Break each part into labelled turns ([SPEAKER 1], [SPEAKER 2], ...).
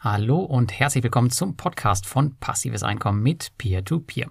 [SPEAKER 1] Hallo und herzlich willkommen zum Podcast von Passives Einkommen mit Peer-to-Peer. -Peer.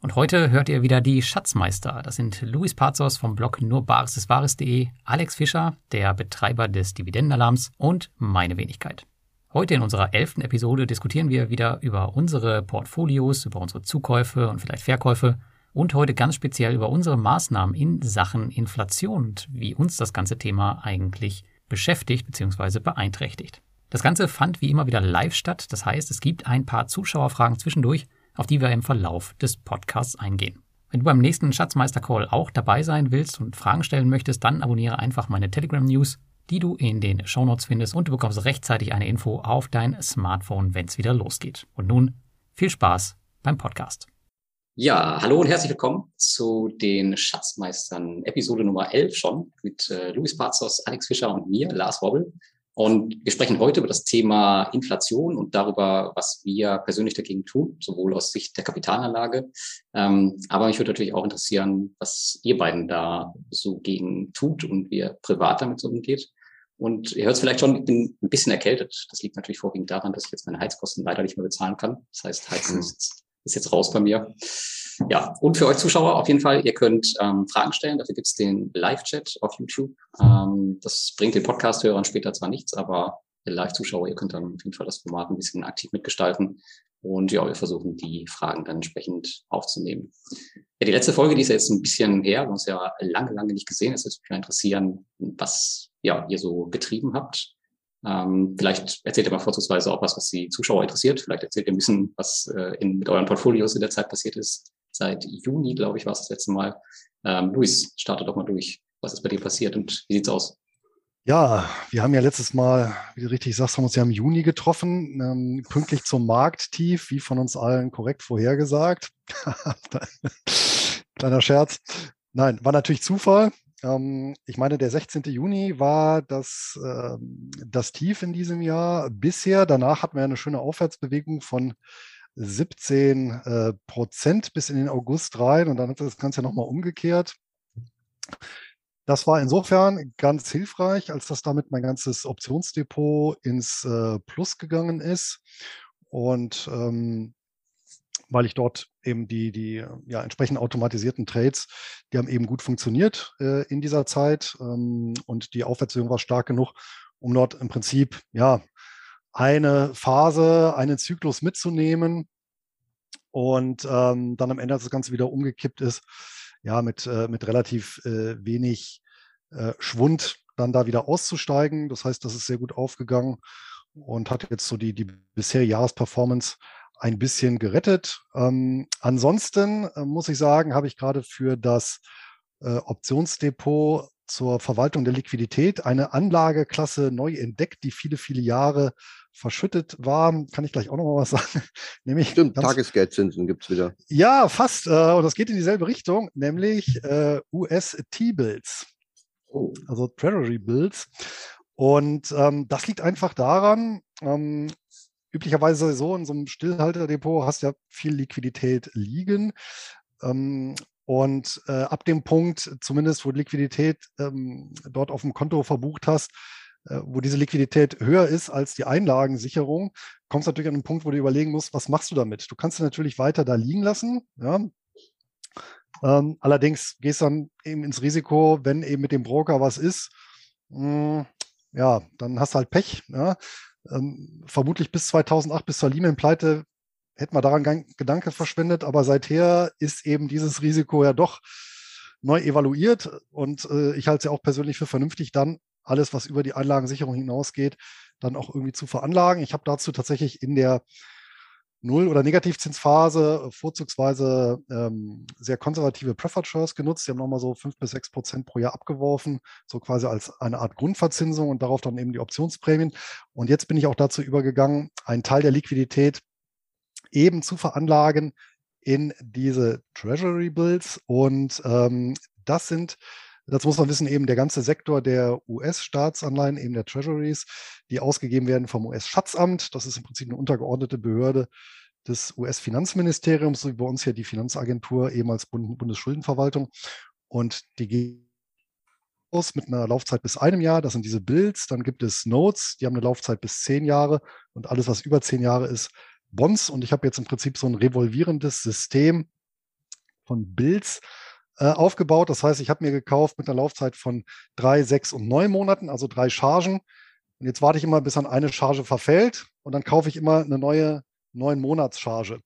[SPEAKER 1] Und heute hört ihr wieder die Schatzmeister. Das sind Luis Pazos vom Blog nurbaresiswahres.de, Alex Fischer, der Betreiber des Dividendenalarms und meine Wenigkeit. Heute in unserer elften Episode diskutieren wir wieder über unsere Portfolios, über unsere Zukäufe und vielleicht Verkäufe und heute ganz speziell über unsere Maßnahmen in Sachen Inflation und wie uns das ganze Thema eigentlich beschäftigt bzw. beeinträchtigt. Das Ganze fand wie immer wieder live statt. Das heißt, es gibt ein paar Zuschauerfragen zwischendurch, auf die wir im Verlauf des Podcasts eingehen. Wenn du beim nächsten Schatzmeister-Call auch dabei sein willst und Fragen stellen möchtest, dann abonniere einfach meine Telegram-News, die du in den Shownotes findest und du bekommst rechtzeitig eine Info auf dein Smartphone, wenn es wieder losgeht. Und nun viel Spaß beim Podcast.
[SPEAKER 2] Ja, hallo und herzlich willkommen zu den Schatzmeistern, Episode Nummer 11 schon, mit äh, Luis Pazos, Alex Fischer und mir, Lars Wobbel. Und wir sprechen heute über das Thema Inflation und darüber, was wir persönlich dagegen tun, sowohl aus Sicht der Kapitalanlage. Ähm, aber mich würde natürlich auch interessieren, was ihr beiden da so gegen tut und wie ihr privat damit so umgeht. Und ihr hört es vielleicht schon, ich bin ein bisschen erkältet. Das liegt natürlich vorwiegend daran, dass ich jetzt meine Heizkosten leider nicht mehr bezahlen kann. Das heißt, Heizen ist ist jetzt raus bei mir. Ja, und für euch Zuschauer auf jeden Fall, ihr könnt ähm, Fragen stellen. Dafür gibt's den Live-Chat auf YouTube. Ähm, das bringt den Podcast-Hörern später zwar nichts, aber ihr Live-Zuschauer, ihr könnt dann auf jeden Fall das Format ein bisschen aktiv mitgestalten. Und ja, wir versuchen die Fragen dann entsprechend aufzunehmen. Ja, die letzte Folge, die ist ja jetzt ein bisschen her. Wir haben uns ja lange, lange nicht gesehen. Es würde mich interessieren, was ja, ihr so getrieben habt. Ähm, vielleicht erzählt ihr mal vorzugsweise auch was, was die Zuschauer interessiert. Vielleicht erzählt ihr ein bisschen, was äh, in, mit euren Portfolios in der Zeit passiert ist seit Juni, glaube ich, war es das letzte Mal. Ähm, Luis, starte doch mal durch. Was ist bei dir passiert und wie sieht's aus?
[SPEAKER 3] Ja, wir haben ja letztes Mal, wie du richtig sagst, haben uns ja im Juni getroffen, ähm, pünktlich zum Markttief, wie von uns allen korrekt vorhergesagt. Kleiner Scherz. Nein, war natürlich Zufall. Ähm, ich meine, der 16. Juni war das, äh, das Tief in diesem Jahr bisher. Danach hatten wir eine schöne Aufwärtsbewegung von 17 äh, Prozent bis in den August rein und dann hat das Ganze nochmal umgekehrt. Das war insofern ganz hilfreich, als dass damit mein ganzes Optionsdepot ins äh, Plus gegangen ist. Und ähm, weil ich dort eben die, die ja, entsprechend automatisierten Trades, die haben eben gut funktioniert äh, in dieser Zeit. Ähm, und die Aufwärtsbewegung war stark genug, um dort im Prinzip ja eine Phase, einen Zyklus mitzunehmen und ähm, dann am Ende, als das Ganze wieder umgekippt ist, ja, mit, äh, mit relativ äh, wenig äh, Schwund dann da wieder auszusteigen. Das heißt, das ist sehr gut aufgegangen und hat jetzt so die, die bisherige Jahresperformance ein bisschen gerettet. Ähm, ansonsten äh, muss ich sagen, habe ich gerade für das äh, Optionsdepot zur Verwaltung der Liquidität eine Anlageklasse neu entdeckt, die viele, viele Jahre verschüttet war. Kann ich gleich auch noch mal was sagen.
[SPEAKER 4] nämlich Stimmt, Tagesgeldzinsen gibt es wieder.
[SPEAKER 3] Ja, fast. Äh, und das geht in dieselbe Richtung, nämlich äh, US-T-Bills. Oh. Also Treasury Bills. Und ähm, das liegt einfach daran, ähm, üblicherweise so in so einem Stillhalterdepot hast du ja viel Liquidität liegen. Ähm, und äh, ab dem Punkt, zumindest wo Liquidität ähm, dort auf dem Konto verbucht hast, wo diese Liquidität höher ist als die Einlagensicherung, kommst du natürlich an einen Punkt, wo du überlegen musst, was machst du damit? Du kannst sie natürlich weiter da liegen lassen. Ja. Ähm, allerdings gehst dann eben ins Risiko, wenn eben mit dem Broker was ist, mh, hm, ja, dann hast du halt Pech. Ja. Ähm, vermutlich bis 2008, bis zur Lehman-Pleite, hätten wir daran Gedanke verschwendet, aber seither ist eben dieses Risiko ja doch neu evaluiert und äh, ich halte es ja auch persönlich für vernünftig, dann alles, was über die Einlagensicherung hinausgeht, dann auch irgendwie zu veranlagen. Ich habe dazu tatsächlich in der Null- oder Negativzinsphase vorzugsweise ähm, sehr konservative Preferred Shares genutzt. Die haben nochmal so fünf bis sechs Prozent pro Jahr abgeworfen, so quasi als eine Art Grundverzinsung und darauf dann eben die Optionsprämien. Und jetzt bin ich auch dazu übergegangen, einen Teil der Liquidität eben zu veranlagen in diese Treasury Bills. Und ähm, das sind das muss man wissen, eben der ganze Sektor der US-Staatsanleihen, eben der Treasuries, die ausgegeben werden vom US-Schatzamt. Das ist im Prinzip eine untergeordnete Behörde des US-Finanzministeriums, so wie bei uns hier die Finanzagentur, ehemals Bund Bundesschuldenverwaltung. Und die mit einer Laufzeit bis einem Jahr. Das sind diese Bills. Dann gibt es Notes, die haben eine Laufzeit bis zehn Jahre. Und alles, was über zehn Jahre ist, Bonds. Und ich habe jetzt im Prinzip so ein revolvierendes System von Bills äh, aufgebaut. Das heißt, ich habe mir gekauft mit einer Laufzeit von drei, sechs und neun Monaten, also drei Chargen. Und jetzt warte ich immer, bis an eine Charge verfällt. Und dann kaufe ich immer eine neue neun Monatscharge.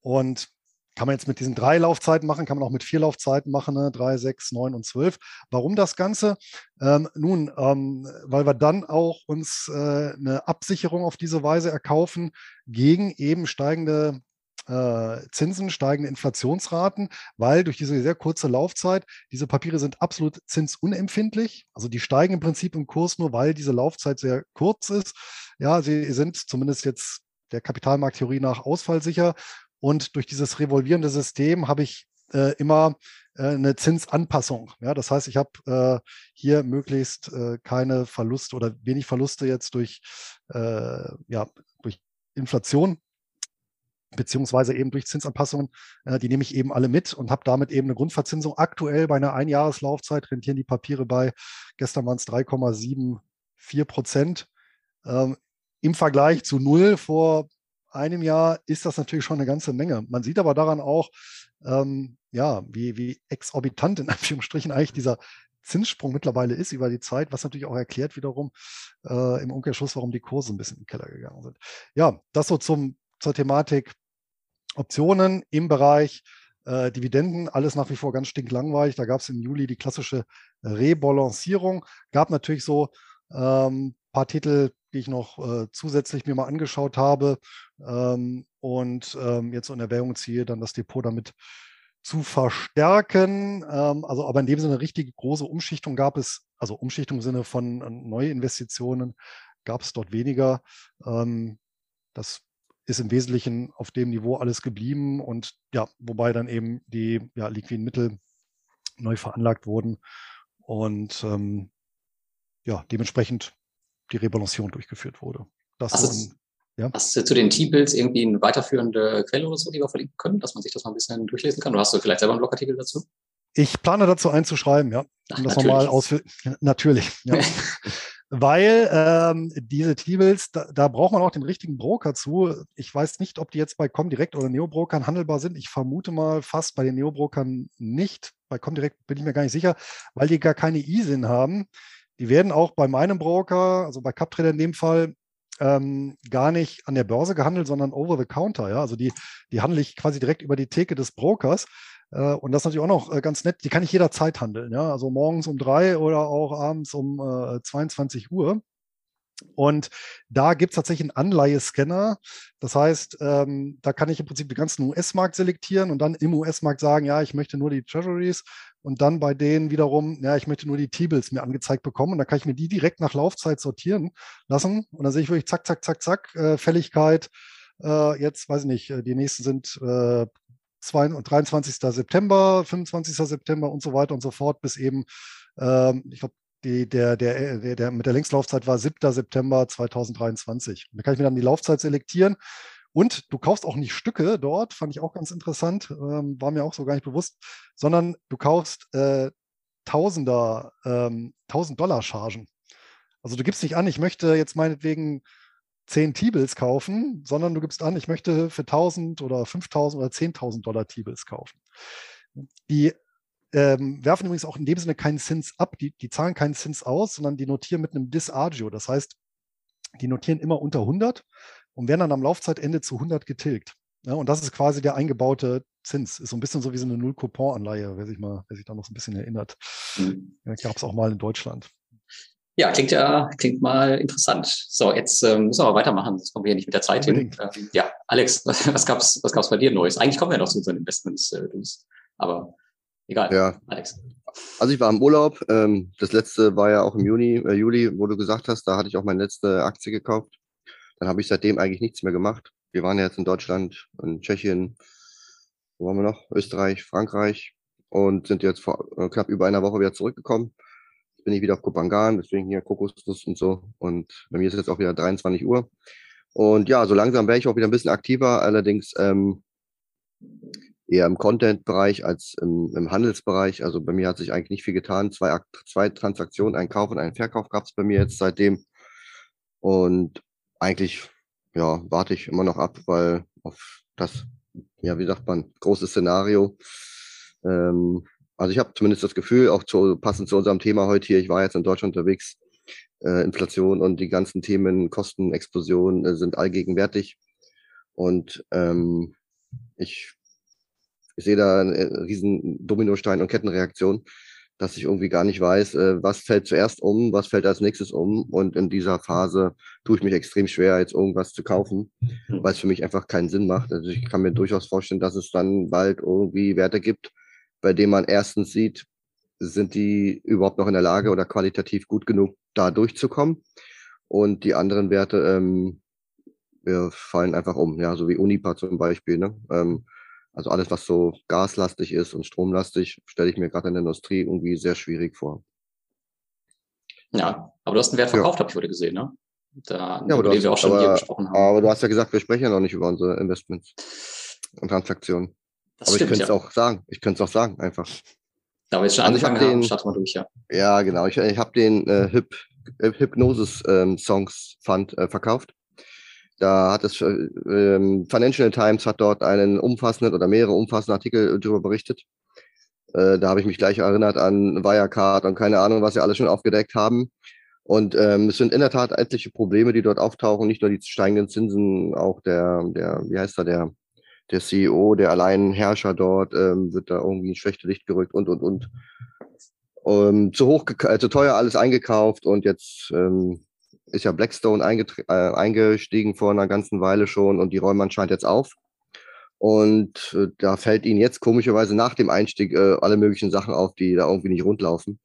[SPEAKER 3] Und kann man jetzt mit diesen drei Laufzeiten machen, kann man auch mit vier Laufzeiten machen, ne? drei, sechs, neun und zwölf. Warum das Ganze? Ähm, nun, ähm, weil wir dann auch uns äh, eine Absicherung auf diese Weise erkaufen gegen eben steigende äh, Zinsen, steigende Inflationsraten, weil durch diese sehr kurze Laufzeit, diese Papiere sind absolut zinsunempfindlich. Also die steigen im Prinzip im Kurs nur, weil diese Laufzeit sehr kurz ist. Ja, sie sind zumindest jetzt der Kapitalmarkttheorie nach ausfallsicher und durch dieses revolvierende System habe ich äh, immer äh, eine Zinsanpassung. Ja, das heißt, ich habe äh, hier möglichst äh, keine Verluste oder wenig Verluste jetzt durch, äh, ja, durch Inflation beziehungsweise eben durch Zinsanpassungen, äh, die nehme ich eben alle mit und habe damit eben eine Grundverzinsung. Aktuell bei einer Einjahreslaufzeit rentieren die Papiere bei, gestern waren es 3,74 Prozent. Ähm, Im Vergleich zu null vor einem Jahr ist das natürlich schon eine ganze Menge. Man sieht aber daran auch, ähm, ja, wie, wie exorbitant in Anführungsstrichen eigentlich dieser Zinssprung mittlerweile ist über die Zeit, was natürlich auch erklärt wiederum äh, im Umkehrschluss, warum die Kurse ein bisschen in den Keller gegangen sind. Ja, das so zum, zur Thematik Optionen im Bereich äh, Dividenden, alles nach wie vor ganz stinklangweilig. Da gab es im Juli die klassische Rebalancierung. Gab natürlich so ähm, paar Titel, die ich noch äh, zusätzlich mir mal angeschaut habe ähm, und ähm, jetzt in Erwägung ziehe, dann das Depot damit zu verstärken. Ähm, also aber in dem Sinne eine richtig große Umschichtung gab es, also Umschichtung im Sinne von äh, Neuinvestitionen gab es dort weniger. Ähm, das ist im Wesentlichen auf dem Niveau alles geblieben und ja, wobei dann eben die ja, liquiden Mittel neu veranlagt wurden und ähm, ja, dementsprechend die Rebalancierung durchgeführt wurde.
[SPEAKER 2] Das hast, und, ja. hast du zu den T-Bills irgendwie eine weiterführende Quelle oder so, die wir verlinken können, dass man sich das mal ein bisschen durchlesen kann? Oder hast du vielleicht selber einen Blogartikel dazu?
[SPEAKER 3] Ich plane dazu einzuschreiben, ja. Ach, um das nochmal ausführen. Natürlich, ja. Weil ähm, diese T-Bills, da, da, braucht man auch den richtigen Broker zu. Ich weiß nicht, ob die jetzt bei Comdirect oder Neobrokern handelbar sind. Ich vermute mal fast bei den Neobrokern nicht. Bei Comdirect bin ich mir gar nicht sicher, weil die gar keine ISIN haben. Die werden auch bei meinem Broker, also bei CapTrader in dem Fall, ähm, gar nicht an der Börse gehandelt, sondern over the counter. Ja? Also die, die handle ich quasi direkt über die Theke des Brokers. Äh, und das ist natürlich auch noch äh, ganz nett. Die kann ich jederzeit handeln. Ja? Also morgens um drei oder auch abends um äh, 22 Uhr. Und da gibt es tatsächlich einen Anleihescanner. Das heißt, ähm, da kann ich im Prinzip den ganzen US-Markt selektieren und dann im US-Markt sagen, ja, ich möchte nur die Treasuries und dann bei denen wiederum, ja, ich möchte nur die T-Bills mir angezeigt bekommen und dann kann ich mir die direkt nach Laufzeit sortieren lassen und dann sehe ich wirklich zack, zack, zack, zack, äh, Fälligkeit. Äh, jetzt weiß ich nicht, äh, die nächsten sind äh, 23. September, 25. September und so weiter und so fort bis eben, ähm, ich glaube, der, der, der, der, mit der Längstlaufzeit war 7. September 2023. da kann ich mir dann die Laufzeit selektieren. Und du kaufst auch nicht Stücke dort, fand ich auch ganz interessant, ähm, war mir auch so gar nicht bewusst, sondern du kaufst äh, Tausender, ähm, 1000 Dollar Chargen. Also du gibst nicht an, ich möchte jetzt meinetwegen 10 T-Bills kaufen, sondern du gibst an, ich möchte für 1000 oder 5000 oder 10.000 Dollar T-Bills kaufen. Die ähm, werfen übrigens auch in dem Sinne keinen Zins ab, die, die zahlen keinen Zins aus, sondern die notieren mit einem Disagio. Das heißt, die notieren immer unter 100 und werden dann am Laufzeitende zu 100 getilgt. Ja, und das ist quasi der eingebaute Zins. Ist so ein bisschen so wie so eine Null-Coupon-Anleihe, wer sich mal, wer sich da noch so ein bisschen erinnert. Mhm. Gab es auch mal in Deutschland.
[SPEAKER 2] Ja, klingt ja, klingt mal interessant. So, jetzt ähm, müssen wir weitermachen, sonst kommen wir hier nicht mit der Zeit hin. Ähm, ja, Alex, was, was gab's, was gab's bei dir Neues? Eigentlich kommen wir ja noch zu unseren Investments, äh, aber Egal.
[SPEAKER 4] Ja. Alex. Also ich war im Urlaub. Ähm, das letzte war ja auch im Juni, äh, Juli, wo du gesagt hast, da hatte ich auch meine letzte Aktie gekauft. Dann habe ich seitdem eigentlich nichts mehr gemacht. Wir waren ja jetzt in Deutschland, in Tschechien, wo waren wir noch? Österreich, Frankreich und sind jetzt vor äh, knapp über einer Woche wieder zurückgekommen. Bin ich wieder auf Kopangan, deswegen hier Kokosnuss und so. Und bei mir ist jetzt auch wieder 23 Uhr. Und ja, so langsam wäre ich auch wieder ein bisschen aktiver. Allerdings ähm, eher im Content-Bereich als im, im, Handelsbereich. Also bei mir hat sich eigentlich nicht viel getan. Zwei, zwei Transaktionen, ein Kauf und ein Verkauf gab es bei mir jetzt seitdem. Und eigentlich, ja, warte ich immer noch ab, weil auf das, ja, wie sagt man, große Szenario. Ähm, also ich habe zumindest das Gefühl, auch zu, passend zu unserem Thema heute hier, ich war jetzt in Deutschland unterwegs, äh, Inflation und die ganzen Themen, Kostenexplosion äh, sind allgegenwärtig. Und ähm, ich, ich sehe da einen äh, riesen Dominostein und Kettenreaktion, dass ich irgendwie gar nicht weiß, äh, was fällt zuerst um, was fällt als nächstes um. Und in dieser Phase tue ich mich extrem schwer, jetzt irgendwas zu kaufen, mhm. weil es für mich einfach keinen Sinn macht. Also ich kann mir durchaus vorstellen, dass es dann bald irgendwie Werte gibt, bei denen man erstens sieht, sind die überhaupt noch in der Lage oder qualitativ gut genug, da durchzukommen. Und die anderen Werte ähm, wir fallen einfach um, ja, so wie Unipa zum Beispiel. Ne? Ähm, also alles, was so gaslastig ist und stromlastig, stelle ich mir gerade in der Industrie irgendwie sehr schwierig vor.
[SPEAKER 2] Ja, aber du hast einen Wert verkauft, ja. habe ich heute gesehen, ne?
[SPEAKER 4] Da, ja, über den wir auch schon aber, hier haben. Aber du hast ja gesagt, wir sprechen ja noch nicht über unsere Investments und Transaktionen. Das aber stimmt, ich könnte es ja. auch sagen. Ich könnte es auch sagen, einfach.
[SPEAKER 2] Da wir jetzt schon also angefangen haben, starten wir durch, ja.
[SPEAKER 4] Ja, genau. Ich, ich habe den äh, Hyp, Hypnosis ähm, Songs Fund äh, verkauft. Da hat es äh, Financial Times hat dort einen umfassenden oder mehrere umfassende Artikel darüber berichtet. Äh, da habe ich mich gleich erinnert an Wirecard und keine Ahnung, was sie alles schon aufgedeckt haben. Und ähm, es sind in der Tat etliche Probleme, die dort auftauchen, nicht nur die steigenden Zinsen, auch der, der, wie heißt er, der, der CEO, der Alleinherrscher dort, ähm, wird da irgendwie ins schlechte Licht gerückt und und und. Ähm, zu hoch, äh, teuer alles eingekauft und jetzt ähm, ist ja Blackstone äh, eingestiegen vor einer ganzen Weile schon und die räumen anscheinend jetzt auf. Und äh, da fällt ihnen jetzt komischerweise nach dem Einstieg äh, alle möglichen Sachen auf, die da irgendwie nicht rundlaufen.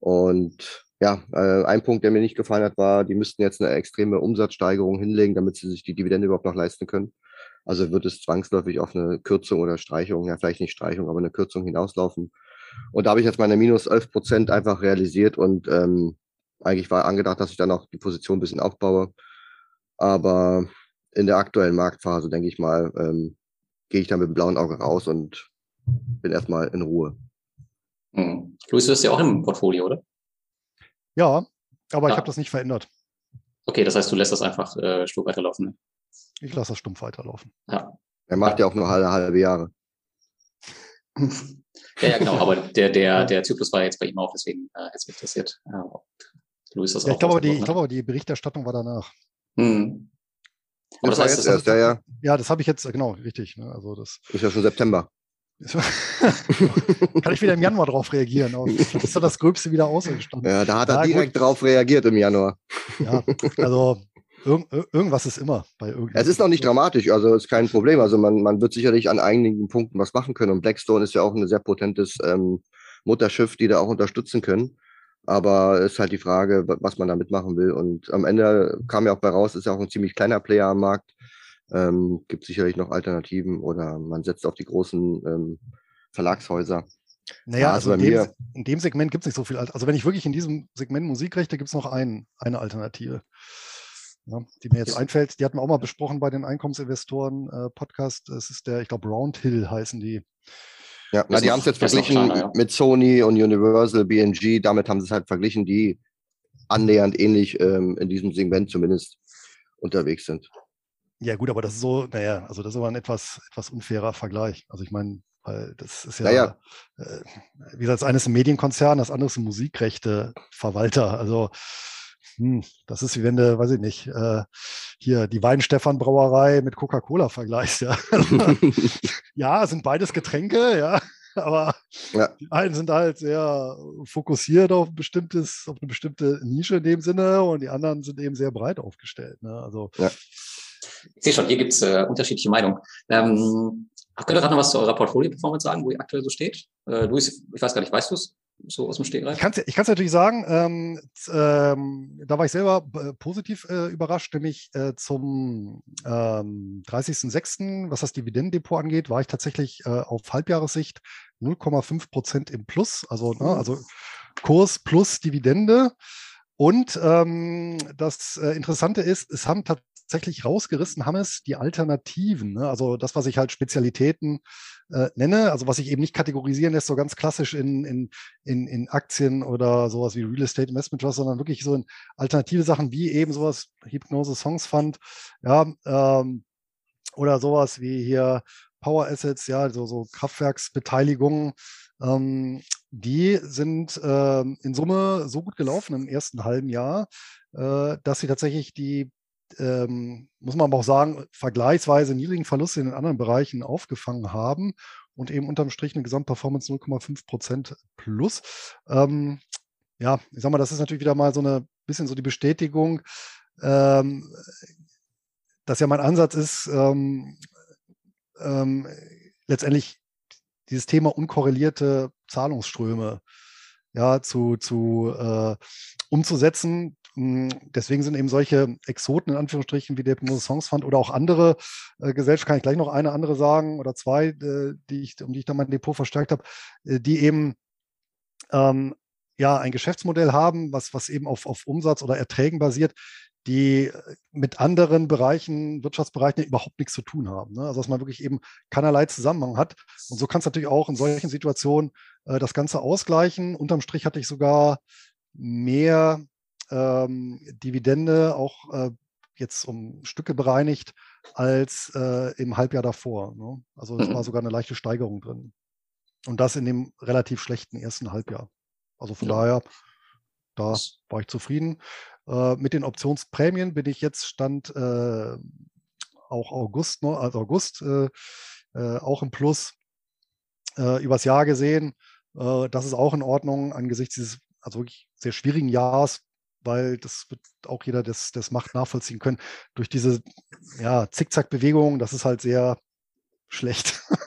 [SPEAKER 4] Und ja, äh, ein Punkt, der mir nicht gefallen hat, war, die müssten jetzt eine extreme Umsatzsteigerung hinlegen, damit sie sich die Dividende überhaupt noch leisten können. Also wird es zwangsläufig auf eine Kürzung oder Streichung, ja vielleicht nicht Streichung, aber eine Kürzung hinauslaufen. Und da habe ich jetzt meine minus 11 Prozent einfach realisiert und ähm, eigentlich war angedacht, dass ich dann auch die Position ein bisschen aufbaue. Aber in der aktuellen Marktphase, denke ich mal, ähm, gehe ich dann mit dem blauen Auge raus und bin erstmal in Ruhe.
[SPEAKER 2] Hm. Luis, du bist ja auch im Portfolio, oder?
[SPEAKER 3] Ja, aber ja. ich habe das nicht verändert.
[SPEAKER 2] Okay, das heißt, du lässt das einfach äh, stumpf weiterlaufen.
[SPEAKER 3] Ich lasse das stumpf weiterlaufen.
[SPEAKER 4] Ja. Er macht ja, ja auch nur halbe, halbe Jahre.
[SPEAKER 2] ja, ja, genau, aber der, der, der Zyklus war jetzt bei ihm auch, deswegen äh, jetzt mich interessiert, äh,
[SPEAKER 3] Louis das ja, auch. Ich glaube, die, ich glaube, die Berichterstattung war danach.
[SPEAKER 2] Hm.
[SPEAKER 4] Aber das, das heißt, jetzt erst, ja, ja.
[SPEAKER 3] Ja, das habe ich jetzt, genau, richtig. Ne? Also das
[SPEAKER 4] ist ja schon September.
[SPEAKER 3] Kann ich wieder im Januar drauf reagieren? Das ist doch das Gröbste wieder ausgestanden.
[SPEAKER 4] Ja, da hat er ja, direkt gut. drauf reagiert im Januar.
[SPEAKER 3] Ja, also Irg irgendwas ist immer bei
[SPEAKER 4] irgendwas. Es ist noch nicht dramatisch, also ist kein Problem. Also man, man wird sicherlich an einigen Punkten was machen können. Und Blackstone ist ja auch ein sehr potentes ähm, Mutterschiff, die da auch unterstützen können. Aber es ist halt die Frage, was man damit machen will. Und am Ende kam ja auch bei raus, ist ja auch ein ziemlich kleiner Player am Markt. Ähm, gibt sicherlich noch Alternativen oder man setzt auf die großen ähm, Verlagshäuser.
[SPEAKER 3] Naja, ja, also, in, dem, in, dem, Segment gibt es nicht so viel. Also wenn ich wirklich in diesem Segment Musik rechte, gibt es noch ein, eine Alternative, ja, die mir jetzt einfällt. Die hatten wir auch mal besprochen bei den Einkommensinvestoren-Podcast. Äh, es ist der, ich glaube, Roundhill heißen die.
[SPEAKER 4] Ja, na, die haben es jetzt verglichen kleiner, ja. mit Sony und Universal, BNG, damit haben sie es halt verglichen, die annähernd ähnlich ähm, in diesem Segment zumindest unterwegs sind.
[SPEAKER 3] Ja, gut, aber das ist so, naja, also das ist aber ein etwas, etwas unfairer Vergleich. Also ich meine, weil das ist ja,
[SPEAKER 4] naja.
[SPEAKER 3] äh, wie gesagt, das eine ist ein Medienkonzern, das andere ist ein Musikrechteverwalter. Also hm, das ist wie wenn du, weiß ich nicht, äh, hier die Weinstefan-Brauerei mit Coca-Cola vergleichst. Ja. ja, sind beides Getränke, ja. Aber ja. die einen sind halt sehr fokussiert auf, bestimmtes, auf eine bestimmte Nische in dem Sinne und die anderen sind eben sehr breit aufgestellt. Ne? Also,
[SPEAKER 2] ja. Ich sehe schon, hier gibt es äh, unterschiedliche Meinungen. Ähm, könnt ihr gerade noch was zu eurer Portfolio-Performance sagen, wo ihr aktuell so steht? Äh, Luis, ich weiß gar nicht, weißt du es? So aus dem Stegreif?
[SPEAKER 3] Ich kann es ich natürlich sagen, ähm, ähm, da war ich selber äh, positiv äh, überrascht, nämlich äh, zum ähm, 30.06., was das Dividendendepot angeht, war ich tatsächlich äh, auf Halbjahressicht 0,5 Prozent im Plus, also, ne, also Kurs plus Dividende. Und ähm, das äh, Interessante ist, es haben tatsächlich tatsächlich rausgerissen haben es die Alternativen. Ne? Also das, was ich halt Spezialitäten äh, nenne, also was sich eben nicht kategorisieren lässt, so ganz klassisch in, in, in, in Aktien oder sowas wie Real Estate Investment Trust, sondern wirklich so in alternative Sachen wie eben sowas, Hypnose Songs Fund, ja, ähm, oder sowas wie hier Power Assets, ja, so, so Kraftwerksbeteiligungen, ähm, die sind ähm, in Summe so gut gelaufen im ersten halben Jahr, äh, dass sie tatsächlich die, ähm, muss man aber auch sagen, vergleichsweise niedrigen Verluste in den anderen Bereichen aufgefangen haben und eben unterm Strich eine Gesamtperformance 0,5 Prozent plus. Ähm, ja, ich sag mal, das ist natürlich wieder mal so eine bisschen so die Bestätigung, ähm, dass ja mein Ansatz ist, ähm, ähm, letztendlich dieses Thema unkorrelierte Zahlungsströme ja, zu, zu äh, umzusetzen. Hm, deswegen sind eben solche Exoten in Anführungsstrichen wie der Songs Fund oder auch andere äh, Gesellschaften, kann ich gleich noch eine andere sagen oder zwei, äh, die ich, um die ich dann mein Depot verstärkt habe, äh, die eben ähm, ja ein Geschäftsmodell haben, was, was eben auf, auf Umsatz oder Erträgen basiert, die äh, mit anderen Bereichen, Wirtschaftsbereichen überhaupt nichts zu tun haben. Ne? Also dass man wirklich eben keinerlei Zusammenhang hat. Und so kann es natürlich auch in solchen Situationen äh, das Ganze ausgleichen. Unterm Strich hatte ich sogar mehr ähm, Dividende, auch äh, jetzt um Stücke bereinigt, als äh, im Halbjahr davor. Ne? Also es mhm. war sogar eine leichte Steigerung drin. Und das in dem relativ schlechten ersten Halbjahr. Also von ja. daher, da war ich zufrieden. Äh, mit den Optionsprämien bin ich jetzt Stand äh, auch August, ne, also August, äh, äh, auch im Plus äh, übers Jahr gesehen. Das ist auch in Ordnung angesichts dieses also wirklich sehr schwierigen Jahres, weil das wird auch jeder das, das Macht nachvollziehen können. Durch diese ja, Zickzack-Bewegung, das ist halt sehr schlecht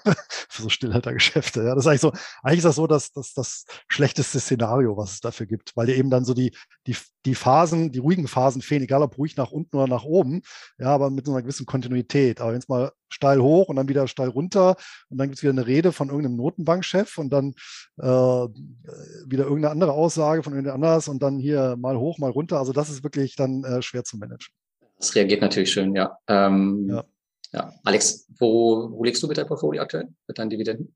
[SPEAKER 3] für so Stillhaltergeschäfte. Ja, das ist eigentlich so, eigentlich ist das so, dass das das schlechteste Szenario, was es dafür gibt, weil dir eben dann so die, die, die Phasen, die ruhigen Phasen fehlen, egal ob ruhig nach unten oder nach oben, ja, aber mit so einer gewissen Kontinuität. Aber wenn es mal steil hoch und dann wieder steil runter und dann gibt es wieder eine Rede von irgendeinem Notenbankchef und dann äh, wieder irgendeine andere Aussage von irgendjemand anders und dann hier mal hoch, mal runter. Also das ist wirklich dann äh, schwer zu managen.
[SPEAKER 2] Das reagiert natürlich schön, ja. Ähm, ja. Ja, Alex, wo, wo legst du mit deinem Portfolio aktuell, mit deinen Dividenden?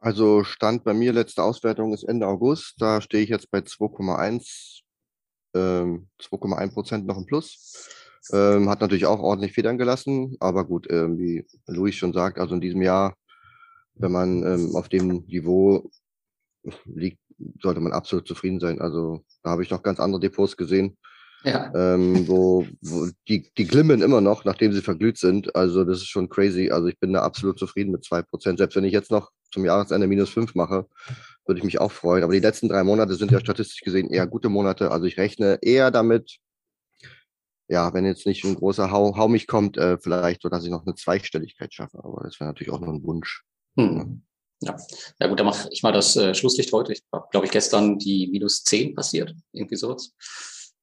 [SPEAKER 4] Also Stand bei mir, letzte Auswertung ist Ende August. Da stehe ich jetzt bei 2,1 ähm, 2,1 Prozent noch im Plus. Ähm, hat natürlich auch ordentlich Federn gelassen, aber gut, ähm, wie Luis schon sagt, also in diesem Jahr, wenn man ähm, auf dem Niveau liegt, sollte man absolut zufrieden sein. Also da habe ich noch ganz andere Depots gesehen, ja. ähm, wo, wo die, die glimmen immer noch, nachdem sie verglüht sind. Also das ist schon crazy. Also ich bin da absolut zufrieden mit zwei Prozent. Selbst wenn ich jetzt noch zum Jahresende minus fünf mache, würde ich mich auch freuen. Aber die letzten drei Monate sind ja statistisch gesehen eher gute Monate. Also ich rechne eher damit, ja, wenn jetzt nicht ein großer Hau, Hau mich kommt, äh, vielleicht so, dass ich noch eine Zweistelligkeit schaffe. Aber das wäre natürlich auch noch ein Wunsch. Hm.
[SPEAKER 2] Ja. ja gut, dann mache ich mal das äh, Schlusslicht heute. Ich glaube ich, gestern die minus zehn passiert, irgendwie sowas.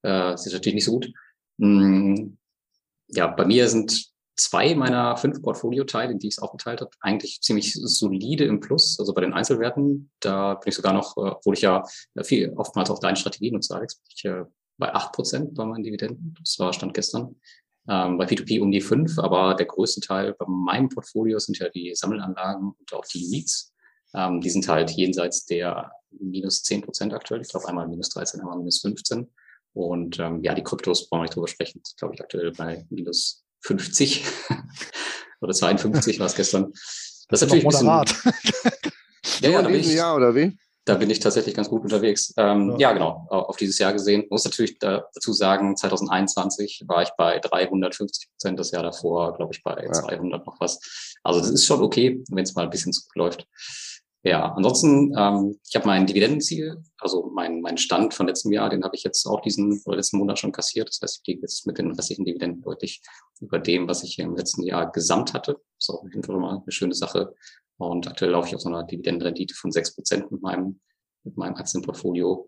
[SPEAKER 2] Äh, das ist natürlich nicht so gut. Hm, ja, bei mir sind zwei meiner fünf Portfolio-Teile, die ich es aufgeteilt habe, eigentlich ziemlich solide im Plus. Also bei den Einzelwerten, da bin ich sogar noch, äh, obwohl ich ja viel oftmals auch deine Strategie nutze, Alex, bin ich bei acht Prozent bei meinen Dividenden. Das war Stand gestern. Ähm, bei P2P um die fünf, aber der größte Teil bei meinem Portfolio sind ja die Sammelanlagen und auch die Meets. Ähm, die sind halt jenseits der minus zehn Prozent aktuell. Ich glaube einmal minus 13, einmal minus 15. Und ähm, ja, die Kryptos brauchen wir nicht drüber sprechen. Das glaube ich aktuell bei minus 50 oder 52 war es gestern.
[SPEAKER 3] Das ist natürlich ein bisschen,
[SPEAKER 2] ja, ja, da bin ich, Jahr oder wie? Da bin ich tatsächlich ganz gut unterwegs. Ähm, ja. ja. genau, auf dieses Jahr gesehen. Ich muss natürlich dazu sagen, 2021 war ich bei 350 Prozent, das Jahr davor, glaube ich, bei ja. 200 noch was. Also das ist schon okay, wenn es mal ein bisschen zurückläuft. Ja, ansonsten, ähm, ich habe mein Dividendenziel, also mein, mein Stand von letztem Jahr, den habe ich jetzt auch diesen oder letzten Monat schon kassiert. Das heißt, ich liege jetzt mit den restlichen Dividenden deutlich über dem, was ich im letzten Jahr gesamt hatte. Das ist auch auf jeden Fall mal eine schöne Sache. Und aktuell laufe ich auf so einer Dividendenrendite von sechs Prozent mit meinem, mit meinem Aktienportfolio.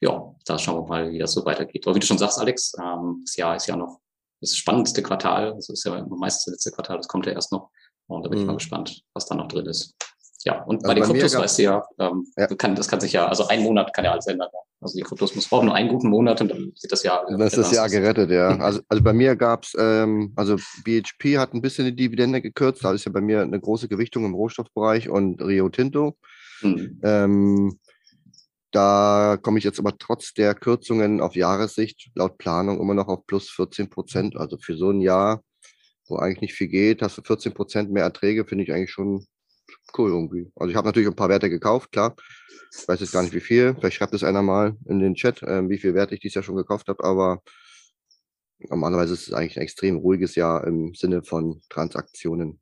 [SPEAKER 2] Ja, da schauen wir mal, wie das so weitergeht. Aber wie du schon sagst, Alex, ähm, das Jahr ist ja noch das spannendste Quartal. Das ist ja meistens das letzte Quartal, das kommt ja erst noch. Und da bin mhm. ich mal mhm. gespannt, was da noch drin ist. Ja, und also bei den bei Kryptos weißt du ja, ähm, ja. Kann, das kann sich ja, also ein Monat kann ja alles ändern. Ja. Also die Kryptos muss brauchen nur einen guten Monat und dann sieht das Jahr.
[SPEAKER 4] Dann ist das Jahr gerettet, ja. Also, also bei mir gab es, ähm, also BHP hat ein bisschen die Dividende gekürzt, da ist ja bei mir eine große Gewichtung im Rohstoffbereich und Rio Tinto. Mhm. Ähm, da komme ich jetzt aber trotz der Kürzungen auf Jahressicht laut Planung immer noch auf plus 14 Prozent. Also für so ein Jahr, wo eigentlich nicht viel geht, hast du 14 Prozent mehr Erträge, finde ich eigentlich schon cool irgendwie. Also ich habe natürlich ein paar Werte gekauft, klar. Ich weiß jetzt gar nicht wie viel. Vielleicht schreibt es einer mal in den Chat, äh, wie viel Werte ich dieses Jahr schon gekauft habe, aber normalerweise ist es eigentlich ein extrem ruhiges Jahr im Sinne von Transaktionen.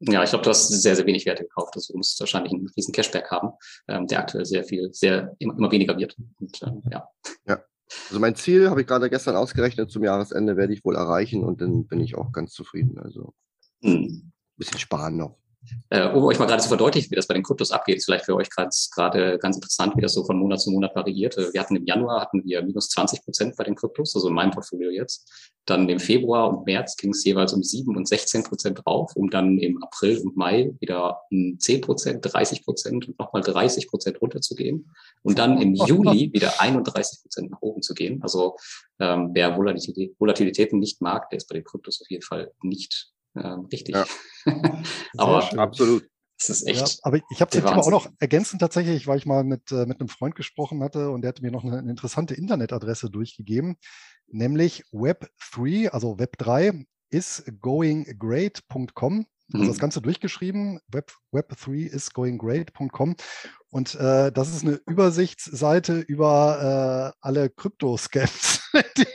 [SPEAKER 2] Ja, ich glaube, du hast sehr, sehr wenig Werte gekauft. Also du musst wahrscheinlich einen riesen Cashback haben, ähm, der aktuell sehr viel, sehr immer, immer weniger wird. Und, ähm, ja.
[SPEAKER 4] ja. Also mein Ziel habe ich gerade gestern ausgerechnet, zum Jahresende werde ich wohl erreichen und dann bin ich auch ganz zufrieden. Also hm. ein bisschen sparen noch.
[SPEAKER 2] Äh, um euch mal gerade zu verdeutlichen, wie das bei den Kryptos abgeht, ist vielleicht für euch gerade ganz interessant, wie das so von Monat zu Monat variiert. Wir hatten im Januar hatten wir minus 20 Prozent bei den Kryptos, also in meinem Portfolio jetzt. Dann im Februar und März ging es jeweils um 7 und 16 Prozent drauf, um dann im April und Mai wieder um 10 Prozent, 30 Prozent und nochmal 30 Prozent runterzugehen. Und dann im Juli wieder 31 Prozent nach oben zu gehen. Also ähm, wer Volatilität, Volatilitäten nicht mag, der ist bei den Kryptos auf jeden Fall nicht ähm, richtig. Ja.
[SPEAKER 4] aber absolut.
[SPEAKER 3] Das ist echt. Ja, aber ich habe das Thema auch noch ergänzend tatsächlich, weil ich mal mit, äh, mit einem Freund gesprochen hatte und der hat mir noch eine, eine interessante Internetadresse durchgegeben, nämlich Web3, also Web3 is goinggreat.com. Also mhm. das Ganze durchgeschrieben, Web, Web3 is goinggreat.com. Und äh, das ist eine Übersichtsseite über äh, alle Krypto-Scams, die,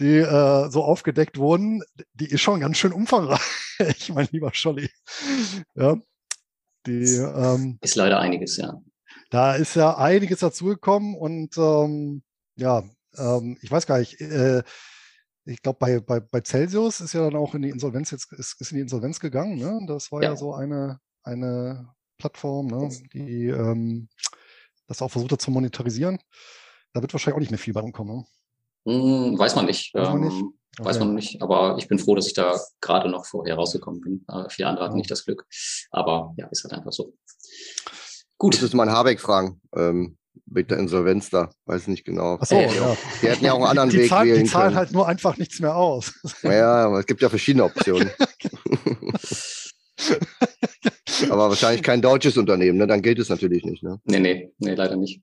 [SPEAKER 3] die äh, so aufgedeckt wurden, die ist schon ganz schön umfangreich, mein lieber Scholli. Ja,
[SPEAKER 2] die, ähm, ist leider einiges, ja.
[SPEAKER 3] Da ist ja einiges dazugekommen und ähm, ja, ähm, ich weiß gar nicht, äh, ich glaube, bei, bei, bei Celsius ist ja dann auch in die Insolvenz jetzt ist, ist in die Insolvenz gegangen. Ne? Das war ja, ja so eine, eine Plattform, ne? die ähm, das auch versucht hat zu monetarisieren. Da wird wahrscheinlich auch nicht mehr viel bei rumkommen. Ne?
[SPEAKER 2] Hm, weiß man nicht. Weiß man nicht. Ähm, okay. Weiß man nicht. Aber ich bin froh, dass ich da gerade noch vorher rausgekommen bin. Äh, viele andere hatten nicht das Glück. Aber ja, ist halt einfach so.
[SPEAKER 4] Gut. Ich muss mal Habeck fragen. Ähm, mit der Insolvenz da. Weiß nicht genau.
[SPEAKER 3] Ach so, äh, ja.
[SPEAKER 4] Die hätten ja auch einen anderen
[SPEAKER 3] die
[SPEAKER 4] Weg
[SPEAKER 3] zahlen,
[SPEAKER 4] wählen
[SPEAKER 3] Die zahlen können. halt nur einfach nichts mehr aus.
[SPEAKER 4] Ja, aber es gibt ja verschiedene Optionen. aber wahrscheinlich kein deutsches Unternehmen, ne? Dann gilt es natürlich nicht, ne?
[SPEAKER 2] Nee, nee, nee, leider nicht.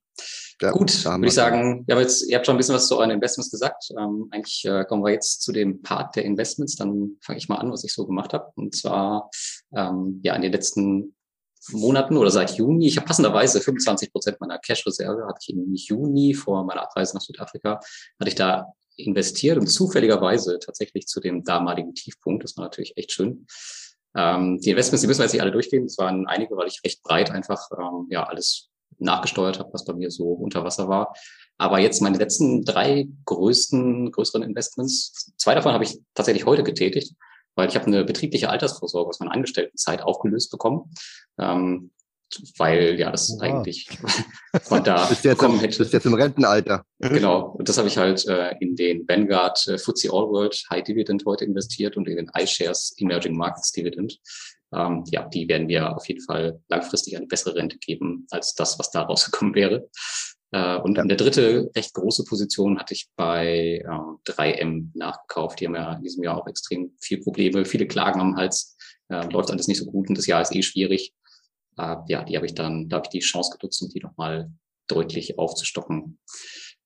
[SPEAKER 2] Ja, Gut, würde ich sagen, ja, jetzt, ihr habt schon ein bisschen was zu euren Investments gesagt. Ähm, eigentlich äh, kommen wir jetzt zu dem Part der Investments. Dann fange ich mal an, was ich so gemacht habe. Und zwar ähm, ja in den letzten Monaten oder seit Juni. Ich habe passenderweise 25 Prozent meiner Cash-Reserve hatte ich im Juni vor meiner Abreise nach Südafrika hatte ich da investiert und zufälligerweise tatsächlich zu dem damaligen Tiefpunkt. Das war natürlich echt schön. Ähm, die Investments, die müssen wir jetzt nicht alle durchgehen. Es waren einige, weil ich recht breit einfach ähm, ja alles nachgesteuert habe, was bei mir so unter Wasser war. Aber jetzt meine letzten drei größten, größeren Investments, zwei davon habe ich tatsächlich heute getätigt, weil ich habe eine betriebliche Altersvorsorge aus meiner Angestelltenzeit aufgelöst bekommen. Ähm, weil ja das wow. eigentlich von da
[SPEAKER 4] bist jetzt bekommen hätte. Bist jetzt im Rentenalter.
[SPEAKER 2] Genau, und das habe ich halt äh, in den Vanguard äh, FTSE All World High Dividend heute investiert und in den iShares Emerging Markets Dividend ähm, ja, die werden wir auf jeden Fall langfristig eine bessere Rente geben als das, was da rausgekommen wäre. Äh, und ja. eine dritte recht große Position hatte ich bei äh, 3M nachgekauft. Die haben ja in diesem Jahr auch extrem viel Probleme, viele Klagen am Hals. Äh, läuft alles nicht so gut und das Jahr ist eh schwierig. Äh, ja, die habe ich dann, da habe ich die Chance genutzt, um die nochmal deutlich aufzustocken.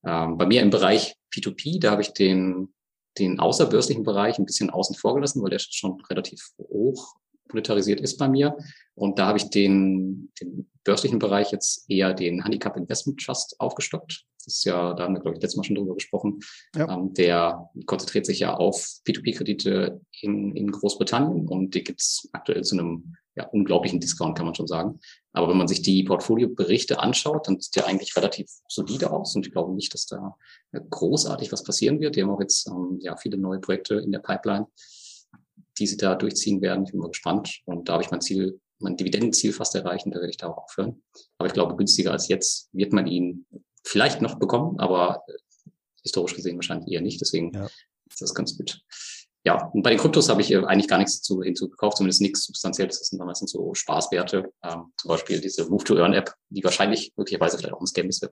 [SPEAKER 2] Ähm, bei mir im Bereich P2P, da habe ich den, den außerbörslichen Bereich ein bisschen außen vor gelassen, weil der schon relativ hoch monetarisiert ist bei mir. Und da habe ich den, den börslichen Bereich jetzt eher den Handicap Investment Trust aufgestockt. Das ist ja, da haben wir, glaube ich, letztes Mal schon drüber gesprochen. Ja. Ähm, der konzentriert sich ja auf P2P-Kredite in, in Großbritannien und die gibt's aktuell zu einem ja, unglaublichen Discount, kann man schon sagen. Aber wenn man sich die Portfolioberichte anschaut, dann sieht der eigentlich relativ solide aus und ich glaube nicht, dass da großartig was passieren wird. Die haben auch jetzt ähm, ja viele neue Projekte in der Pipeline die sie da durchziehen werden. Ich bin mal gespannt. Und da habe ich mein Ziel, mein Dividendenziel fast erreichen. Da werde ich da auch aufhören. Aber ich glaube, günstiger als jetzt wird man ihn vielleicht noch bekommen, aber äh, historisch gesehen wahrscheinlich eher nicht. Deswegen ja. ist das ganz gut. Ja, und bei den Kryptos habe ich eigentlich gar nichts dazu hinzugekauft, zumindest nichts Substanzielles. Das sind dann meistens so Spaßwerte, ähm, zum Beispiel diese Move-to-Earn-App, die wahrscheinlich möglicherweise vielleicht auch ein Scam ist,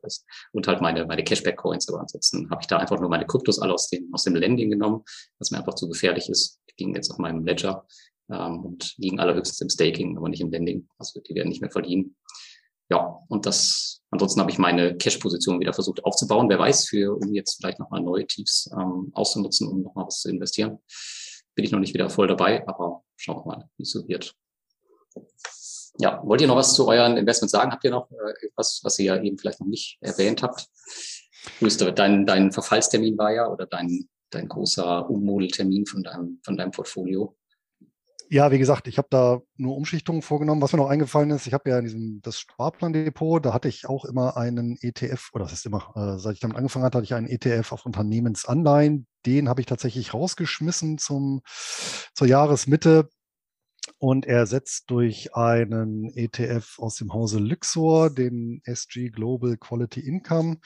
[SPEAKER 2] und halt meine, meine Cashback-Coins. Aber ansonsten habe ich da einfach nur meine Kryptos alle aus dem, aus dem Lending genommen, was mir einfach zu gefährlich ist. Die gingen jetzt auf meinem Ledger ähm, und liegen allerhöchstens im Staking, aber nicht im Lending. Also die werden nicht mehr verdienen. Ja, und das, ansonsten habe ich meine Cash-Position wieder versucht aufzubauen. Wer weiß, für, um jetzt vielleicht nochmal neue Tiefs ähm, auszunutzen, um nochmal was zu investieren. Bin ich noch nicht wieder voll dabei, aber schauen wir mal, wie es so wird. Ja, wollt ihr noch was zu euren Investments sagen? Habt ihr noch äh, etwas, was ihr eben vielleicht noch nicht erwähnt habt? Grüße, dein, dein Verfallstermin war ja oder dein, dein großer Ummodeltermin von deinem, von deinem Portfolio.
[SPEAKER 3] Ja, wie gesagt, ich habe da nur Umschichtungen vorgenommen. Was mir noch eingefallen ist, ich habe ja in diesem das Sparplandepot, da hatte ich auch immer einen ETF, oder das ist immer, äh, seit ich damit angefangen hatte, hatte ich einen ETF auf Unternehmensanleihen. Den habe ich tatsächlich rausgeschmissen zum, zur Jahresmitte und ersetzt durch einen ETF aus dem Hause Luxor, den SG Global Quality Income.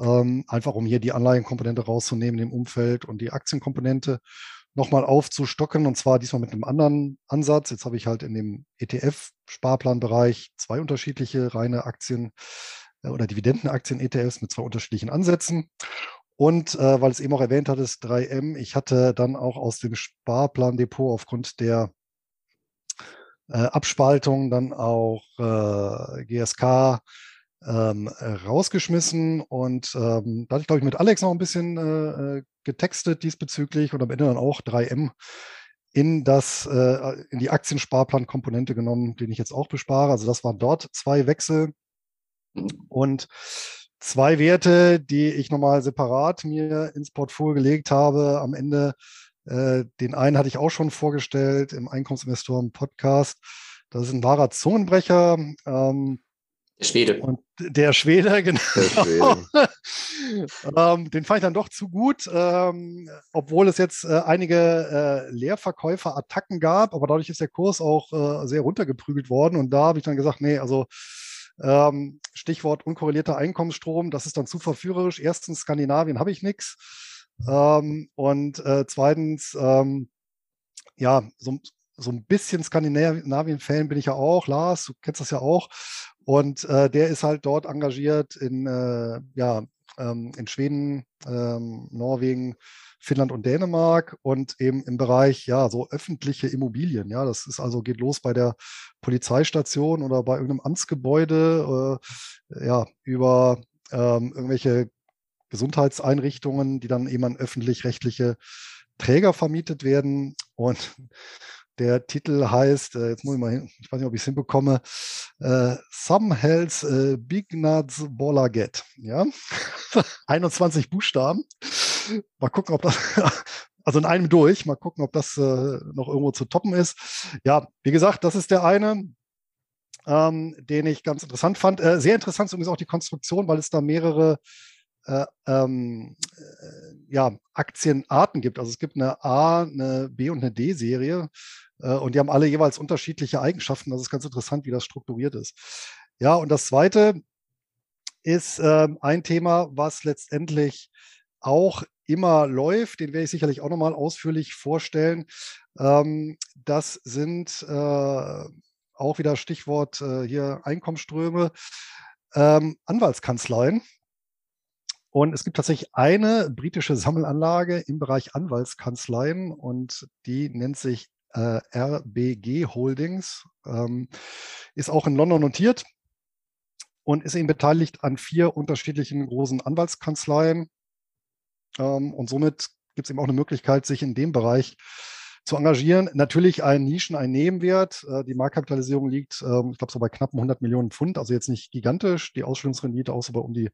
[SPEAKER 3] Ähm, einfach um hier die Anleihenkomponente rauszunehmen im Umfeld und die Aktienkomponente nochmal aufzustocken und zwar diesmal mit einem anderen Ansatz. Jetzt habe ich halt in dem ETF-Sparplanbereich zwei unterschiedliche reine Aktien äh, oder Dividendenaktien-ETFs mit zwei unterschiedlichen Ansätzen. Und äh, weil es eben auch erwähnt hat, ist 3M, ich hatte dann auch aus dem Sparplandepot aufgrund der äh, Abspaltung dann auch äh, GSK ähm, rausgeschmissen und ähm, da hatte ich, glaube ich, mit Alex noch ein bisschen äh, äh getextet diesbezüglich und am Ende dann auch 3M in das, äh, in die Aktiensparplan-Komponente genommen, den ich jetzt auch bespare. Also das waren dort zwei Wechsel und zwei Werte, die ich nochmal separat mir ins Portfolio gelegt habe. Am Ende, äh, den einen hatte ich auch schon vorgestellt im Einkommensinvestoren-Podcast. Das ist ein wahrer Zungenbrecher. Ähm,
[SPEAKER 2] der Schwede.
[SPEAKER 3] Und der Schwede, genau. Der Schwede. ähm, den fand ich dann doch zu gut, ähm, obwohl es jetzt äh, einige äh, Leerverkäufer-Attacken gab, aber dadurch ist der Kurs auch äh, sehr runtergeprügelt worden. Und da habe ich dann gesagt, nee, also ähm, Stichwort unkorrelierter Einkommensstrom, das ist dann zu verführerisch. Erstens, Skandinavien habe ich nichts. Ähm, und äh, zweitens, ähm, ja, so, so ein bisschen Skandinavien-Fan bin ich ja auch. Lars, du kennst das ja auch. Und äh, der ist halt dort engagiert in, äh, ja, ähm, in Schweden, ähm, Norwegen, Finnland und Dänemark und eben im Bereich, ja, so öffentliche Immobilien. Ja, das ist also, geht los bei der Polizeistation oder bei irgendeinem Amtsgebäude, äh, ja, über ähm, irgendwelche Gesundheitseinrichtungen, die dann eben an öffentlich-rechtliche Träger vermietet werden. Und der Titel heißt, äh, jetzt muss ich mal hin, ich weiß nicht, ob ich es hinbekomme, äh, Some Hells äh, Big Nuts Baller Get. Ja, 21 Buchstaben. Mal gucken, ob das, also in einem durch, mal gucken, ob das äh, noch irgendwo zu toppen ist. Ja, wie gesagt, das ist der eine. Ähm, den ich ganz interessant fand. Äh, sehr interessant ist übrigens auch die Konstruktion, weil es da mehrere äh, ähm, äh, ja, Aktienarten gibt. Also es gibt eine A, eine B und eine D-Serie äh, und die haben alle jeweils unterschiedliche Eigenschaften. Das ist ganz interessant, wie das strukturiert ist. Ja, und das Zweite ist ähm, ein Thema, was letztendlich auch immer läuft. Den werde ich sicherlich auch nochmal ausführlich vorstellen. Ähm, das sind äh, auch wieder Stichwort äh, hier Einkommensströme. Ähm, Anwaltskanzleien. Und es gibt tatsächlich eine britische Sammelanlage im Bereich Anwaltskanzleien und die nennt sich äh, RBG Holdings, ähm, ist auch in London notiert und ist eben beteiligt an vier unterschiedlichen großen Anwaltskanzleien. Ähm, und somit gibt es eben auch eine Möglichkeit, sich in dem Bereich zu engagieren. Natürlich ein Nischen, ein Nebenwert. Äh, die Marktkapitalisierung liegt, äh, ich glaube, so bei knappen 100 Millionen Pfund, also jetzt nicht gigantisch. Die Ausstellungsrendite auch so bei um die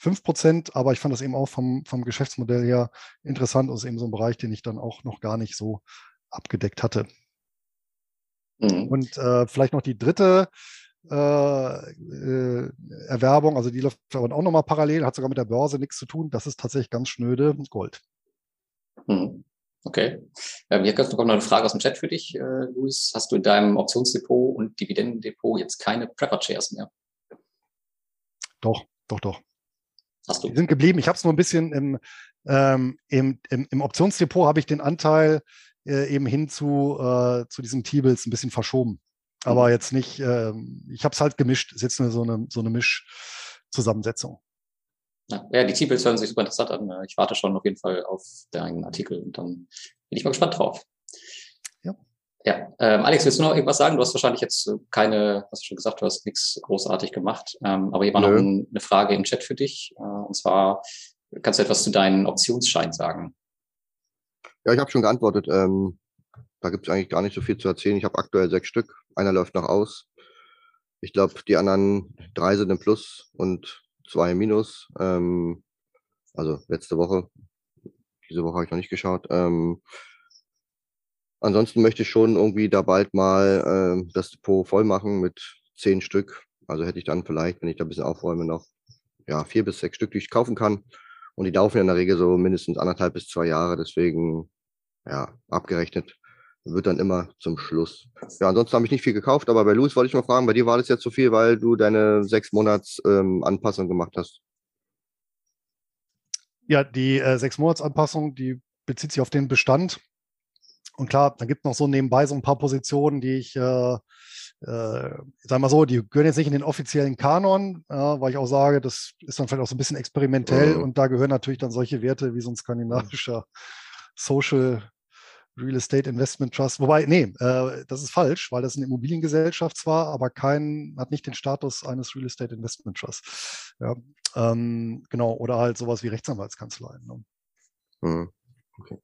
[SPEAKER 3] 5 Prozent, aber ich fand das eben auch vom, vom Geschäftsmodell her interessant und ist eben so ein Bereich, den ich dann auch noch gar nicht so abgedeckt hatte. Mhm. Und äh, vielleicht noch die dritte äh, äh, Erwerbung, also die läuft aber auch nochmal parallel, hat sogar mit der Börse nichts zu tun. Das ist tatsächlich ganz schnöde Gold.
[SPEAKER 2] Mhm. Okay. Ähm, hier kommt noch eine Frage aus dem Chat für dich, äh, Luis. Hast du in deinem Optionsdepot und Dividendendepot jetzt keine Prepper-Shares mehr?
[SPEAKER 3] Doch, doch, doch. Hast du? Die sind geblieben. Ich habe es nur ein bisschen im, Ähm, im, im, Im Optionsdepot habe ich den Anteil äh, eben hin zu, äh, zu diesen T-Bills ein bisschen verschoben. Aber mhm. jetzt nicht, äh, ich habe es halt gemischt, ist jetzt eine, so eine, so eine Mischzusammensetzung.
[SPEAKER 2] Ja, die T-Bills hören sich super interessant an. Ich warte schon auf jeden Fall auf deinen Artikel und dann bin ich mal gespannt drauf. Ja. Ja, ähm, Alex, willst du noch irgendwas sagen? Du hast wahrscheinlich jetzt keine, hast du schon gesagt, du hast nichts großartig gemacht. Ähm, aber hier war Nö. noch ein, eine Frage im Chat für dich. Äh, und zwar, kannst du etwas zu deinen Optionsscheinen sagen?
[SPEAKER 4] Ja, ich habe schon geantwortet. Ähm, da gibt es eigentlich gar nicht so viel zu erzählen. Ich habe aktuell sechs Stück. Einer läuft noch aus. Ich glaube, die anderen drei sind im Plus und zwei im Minus. Ähm, also letzte Woche. Diese Woche habe ich noch nicht geschaut. Ähm, ansonsten möchte ich schon irgendwie da bald mal äh, das Depot voll machen mit zehn Stück. Also hätte ich dann vielleicht, wenn ich da ein bisschen aufräume, noch ja, vier bis sechs Stück, die ich kaufen kann. Und die laufen ja in der Regel so mindestens anderthalb bis zwei Jahre. Deswegen, ja, abgerechnet wird dann immer zum Schluss. Ja, ansonsten habe ich nicht viel gekauft, aber bei Louis wollte ich mal fragen, bei dir war das jetzt so viel, weil du deine sechs Monats ähm, Anpassung gemacht hast.
[SPEAKER 3] Ja, die äh, sechs Monats Anpassung, die bezieht sich auf den Bestand. Und klar, da gibt es noch so nebenbei so ein paar Positionen, die ich, äh, äh, sag mal so, die gehören jetzt nicht in den offiziellen Kanon, äh, weil ich auch sage, das ist dann vielleicht auch so ein bisschen experimentell mhm. und da gehören natürlich dann solche Werte wie so ein skandinavischer Social Real Estate Investment Trust. Wobei, nee, äh, das ist falsch, weil das eine Immobiliengesellschaft zwar, aber kein, hat nicht den Status eines Real Estate Investment Trust. Ja, ähm, genau, oder halt sowas wie Rechtsanwaltskanzleien. Ne?
[SPEAKER 2] Mhm. Okay.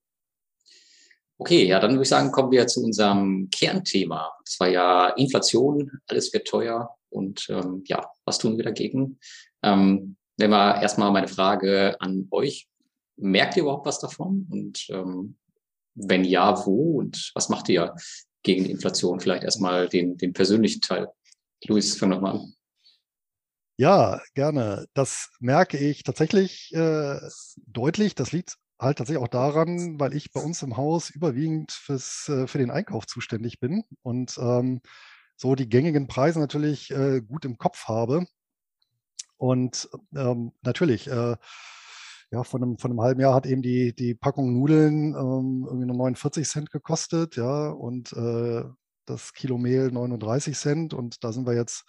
[SPEAKER 2] Okay, ja, dann würde ich sagen, kommen wir zu unserem Kernthema. Das war ja Inflation, alles wird teuer und ähm, ja, was tun wir dagegen? Ähm, wenn wir erstmal meine Frage an euch. Merkt ihr überhaupt was davon? Und ähm, wenn ja, wo und was macht ihr gegen die Inflation? Vielleicht erstmal den, den persönlichen Teil. Luis, fang nochmal an.
[SPEAKER 3] Ja, gerne. Das merke ich tatsächlich äh, deutlich. Das liegt halt tatsächlich auch daran, weil ich bei uns im Haus überwiegend fürs, äh, für den Einkauf zuständig bin und ähm, so die gängigen Preise natürlich äh, gut im Kopf habe. Und ähm, natürlich, äh, ja, von einem, von einem halben Jahr hat eben die, die Packung Nudeln ähm, irgendwie nur 49 Cent gekostet, ja, und äh, das Kilo Mehl 39 Cent. Und da sind wir jetzt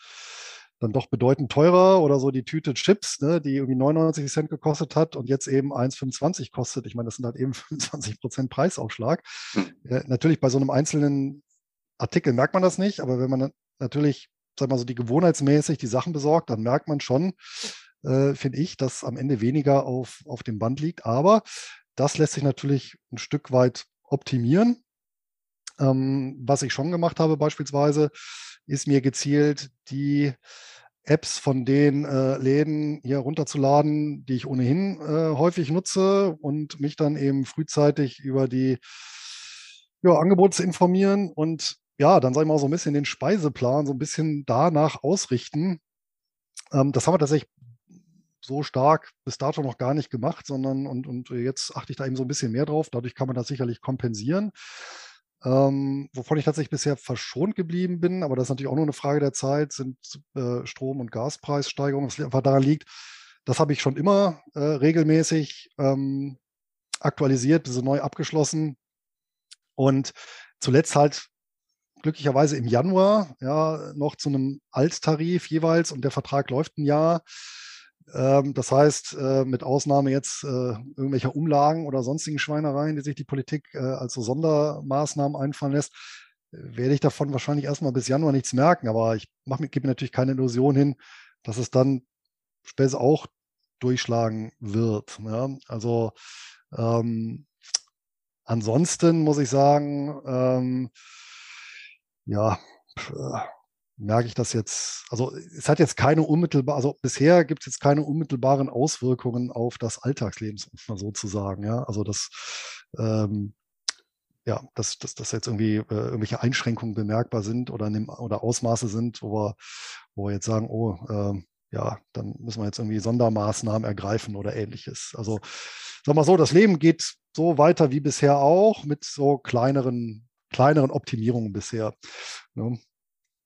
[SPEAKER 3] dann doch bedeutend teurer oder so die Tüte Chips, ne, die irgendwie 99 Cent gekostet hat und jetzt eben 1,25 kostet. Ich meine, das sind halt eben 25 Prozent Preisaufschlag. Hm. Ja, natürlich bei so einem einzelnen Artikel merkt man das nicht, aber wenn man natürlich, sag mal so, die gewohnheitsmäßig die Sachen besorgt, dann merkt man schon, äh, finde ich, dass am Ende weniger auf, auf dem Band liegt. Aber das lässt sich natürlich ein Stück weit optimieren. Ähm, was ich schon gemacht habe beispielsweise, ist mir gezielt die Apps von den äh, Läden hier runterzuladen, die ich ohnehin äh, häufig nutze und mich dann eben frühzeitig über die ja, Angebote zu informieren und ja, dann sage ich mal so ein bisschen den Speiseplan so ein bisschen danach ausrichten. Ähm, das haben wir tatsächlich so stark bis dato noch gar nicht gemacht, sondern und, und jetzt achte ich da eben so ein bisschen mehr drauf. Dadurch kann man das sicherlich kompensieren. Ähm, wovon ich tatsächlich bisher verschont geblieben bin, aber das ist natürlich auch nur eine Frage der Zeit, sind äh, Strom- und Gaspreissteigerungen, was einfach daran liegt, das habe ich schon immer äh, regelmäßig ähm, aktualisiert, diese neu abgeschlossen. Und zuletzt halt glücklicherweise im Januar ja noch zu einem Alttarif jeweils und der Vertrag läuft ein Jahr. Ähm, das heißt, äh, mit Ausnahme jetzt äh, irgendwelcher Umlagen oder sonstigen Schweinereien, die sich die Politik äh, als so Sondermaßnahmen einfallen lässt, werde ich davon wahrscheinlich erstmal bis Januar nichts merken. Aber ich mache gebe mir natürlich keine Illusion hin, dass es dann später auch durchschlagen wird. Ja? Also ähm, ansonsten muss ich sagen, ähm, ja, merke ich das jetzt, also es hat jetzt keine unmittelbar, also bisher gibt es jetzt keine unmittelbaren Auswirkungen auf das Alltagsleben, um mal so zu sagen. Ja, also das, ähm, ja, dass, dass, dass jetzt irgendwie äh, irgendwelche Einschränkungen bemerkbar sind oder, dem, oder Ausmaße sind, wo wir, wo wir jetzt sagen, oh, äh, ja, dann müssen wir jetzt irgendwie Sondermaßnahmen ergreifen oder ähnliches. Also sag mal so, das Leben geht so weiter wie bisher auch mit so kleineren, kleineren Optimierungen bisher. Ne?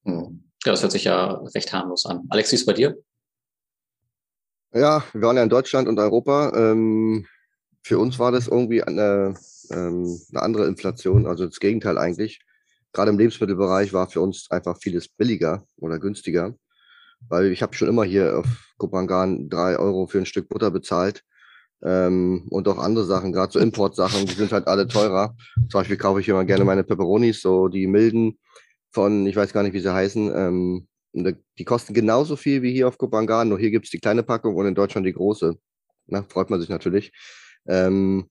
[SPEAKER 2] Hm. Ja, das hört sich ja recht harmlos an. Alex, wie ist bei dir?
[SPEAKER 4] Ja, wir waren ja in Deutschland und Europa. Ähm, für uns war das irgendwie eine, ähm, eine andere Inflation, also das Gegenteil eigentlich. Gerade im Lebensmittelbereich war für uns einfach vieles billiger oder günstiger, weil ich habe schon immer hier auf Kopangan drei Euro für ein Stück Butter bezahlt ähm, und auch andere Sachen, gerade so Importsachen, die sind halt alle teurer. Zum Beispiel kaufe ich immer gerne meine Peperonis, so die milden von, ich weiß gar nicht, wie sie heißen. Ähm, die kosten genauso viel wie hier auf Kopangan, nur hier gibt es die kleine Packung und in Deutschland die große. Na, freut man sich natürlich. Ähm,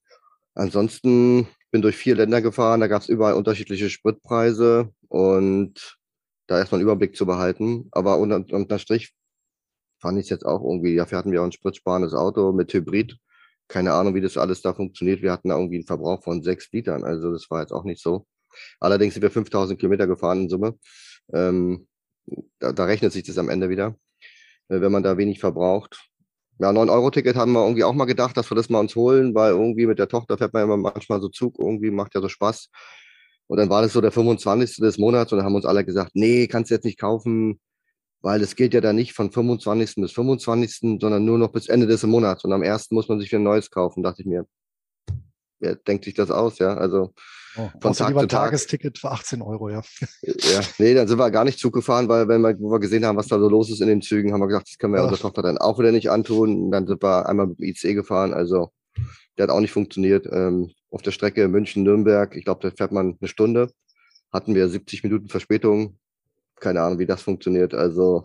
[SPEAKER 4] ansonsten bin durch vier Länder gefahren, da gab es überall unterschiedliche Spritpreise und da erstmal einen Überblick zu behalten. Aber unter, unter Strich fand ich es jetzt auch irgendwie, dafür hatten wir auch ein spritsparendes Auto mit Hybrid keine Ahnung, wie das alles da funktioniert. Wir hatten da irgendwie einen Verbrauch von sechs Litern. Also das war jetzt auch nicht so. Allerdings sind wir 5000 Kilometer gefahren in Summe. Ähm, da, da, rechnet sich das am Ende wieder, äh, wenn man da wenig verbraucht. Ja, 9-Euro-Ticket haben wir irgendwie auch mal gedacht, dass wir das mal uns holen, weil irgendwie mit der Tochter fährt man ja manchmal so Zug, irgendwie macht ja so Spaß. Und dann war das so der 25. des Monats und dann haben uns alle gesagt, nee, kannst du jetzt nicht kaufen, weil es geht ja dann nicht von 25. bis 25., sondern nur noch bis Ende des Monats. Und am 1. muss man sich wieder ein neues kaufen, dachte ich mir. Wer denkt sich das aus, ja? Also
[SPEAKER 3] oh, von Tag zu Tag. Tagesticket für 18 Euro, ja.
[SPEAKER 4] Ja, nee, dann sind wir gar nicht Zug gefahren, weil wenn wir, wo wir gesehen haben, was da so los ist in den Zügen, haben wir gesagt, das können wir Ach. unserer Tochter dann auch wieder nicht antun. Und dann sind wir einmal mit dem IC gefahren, also der hat auch nicht funktioniert. Ähm, auf der Strecke München-Nürnberg, ich glaube, da fährt man eine Stunde, hatten wir 70 Minuten Verspätung, keine Ahnung, wie das funktioniert. Also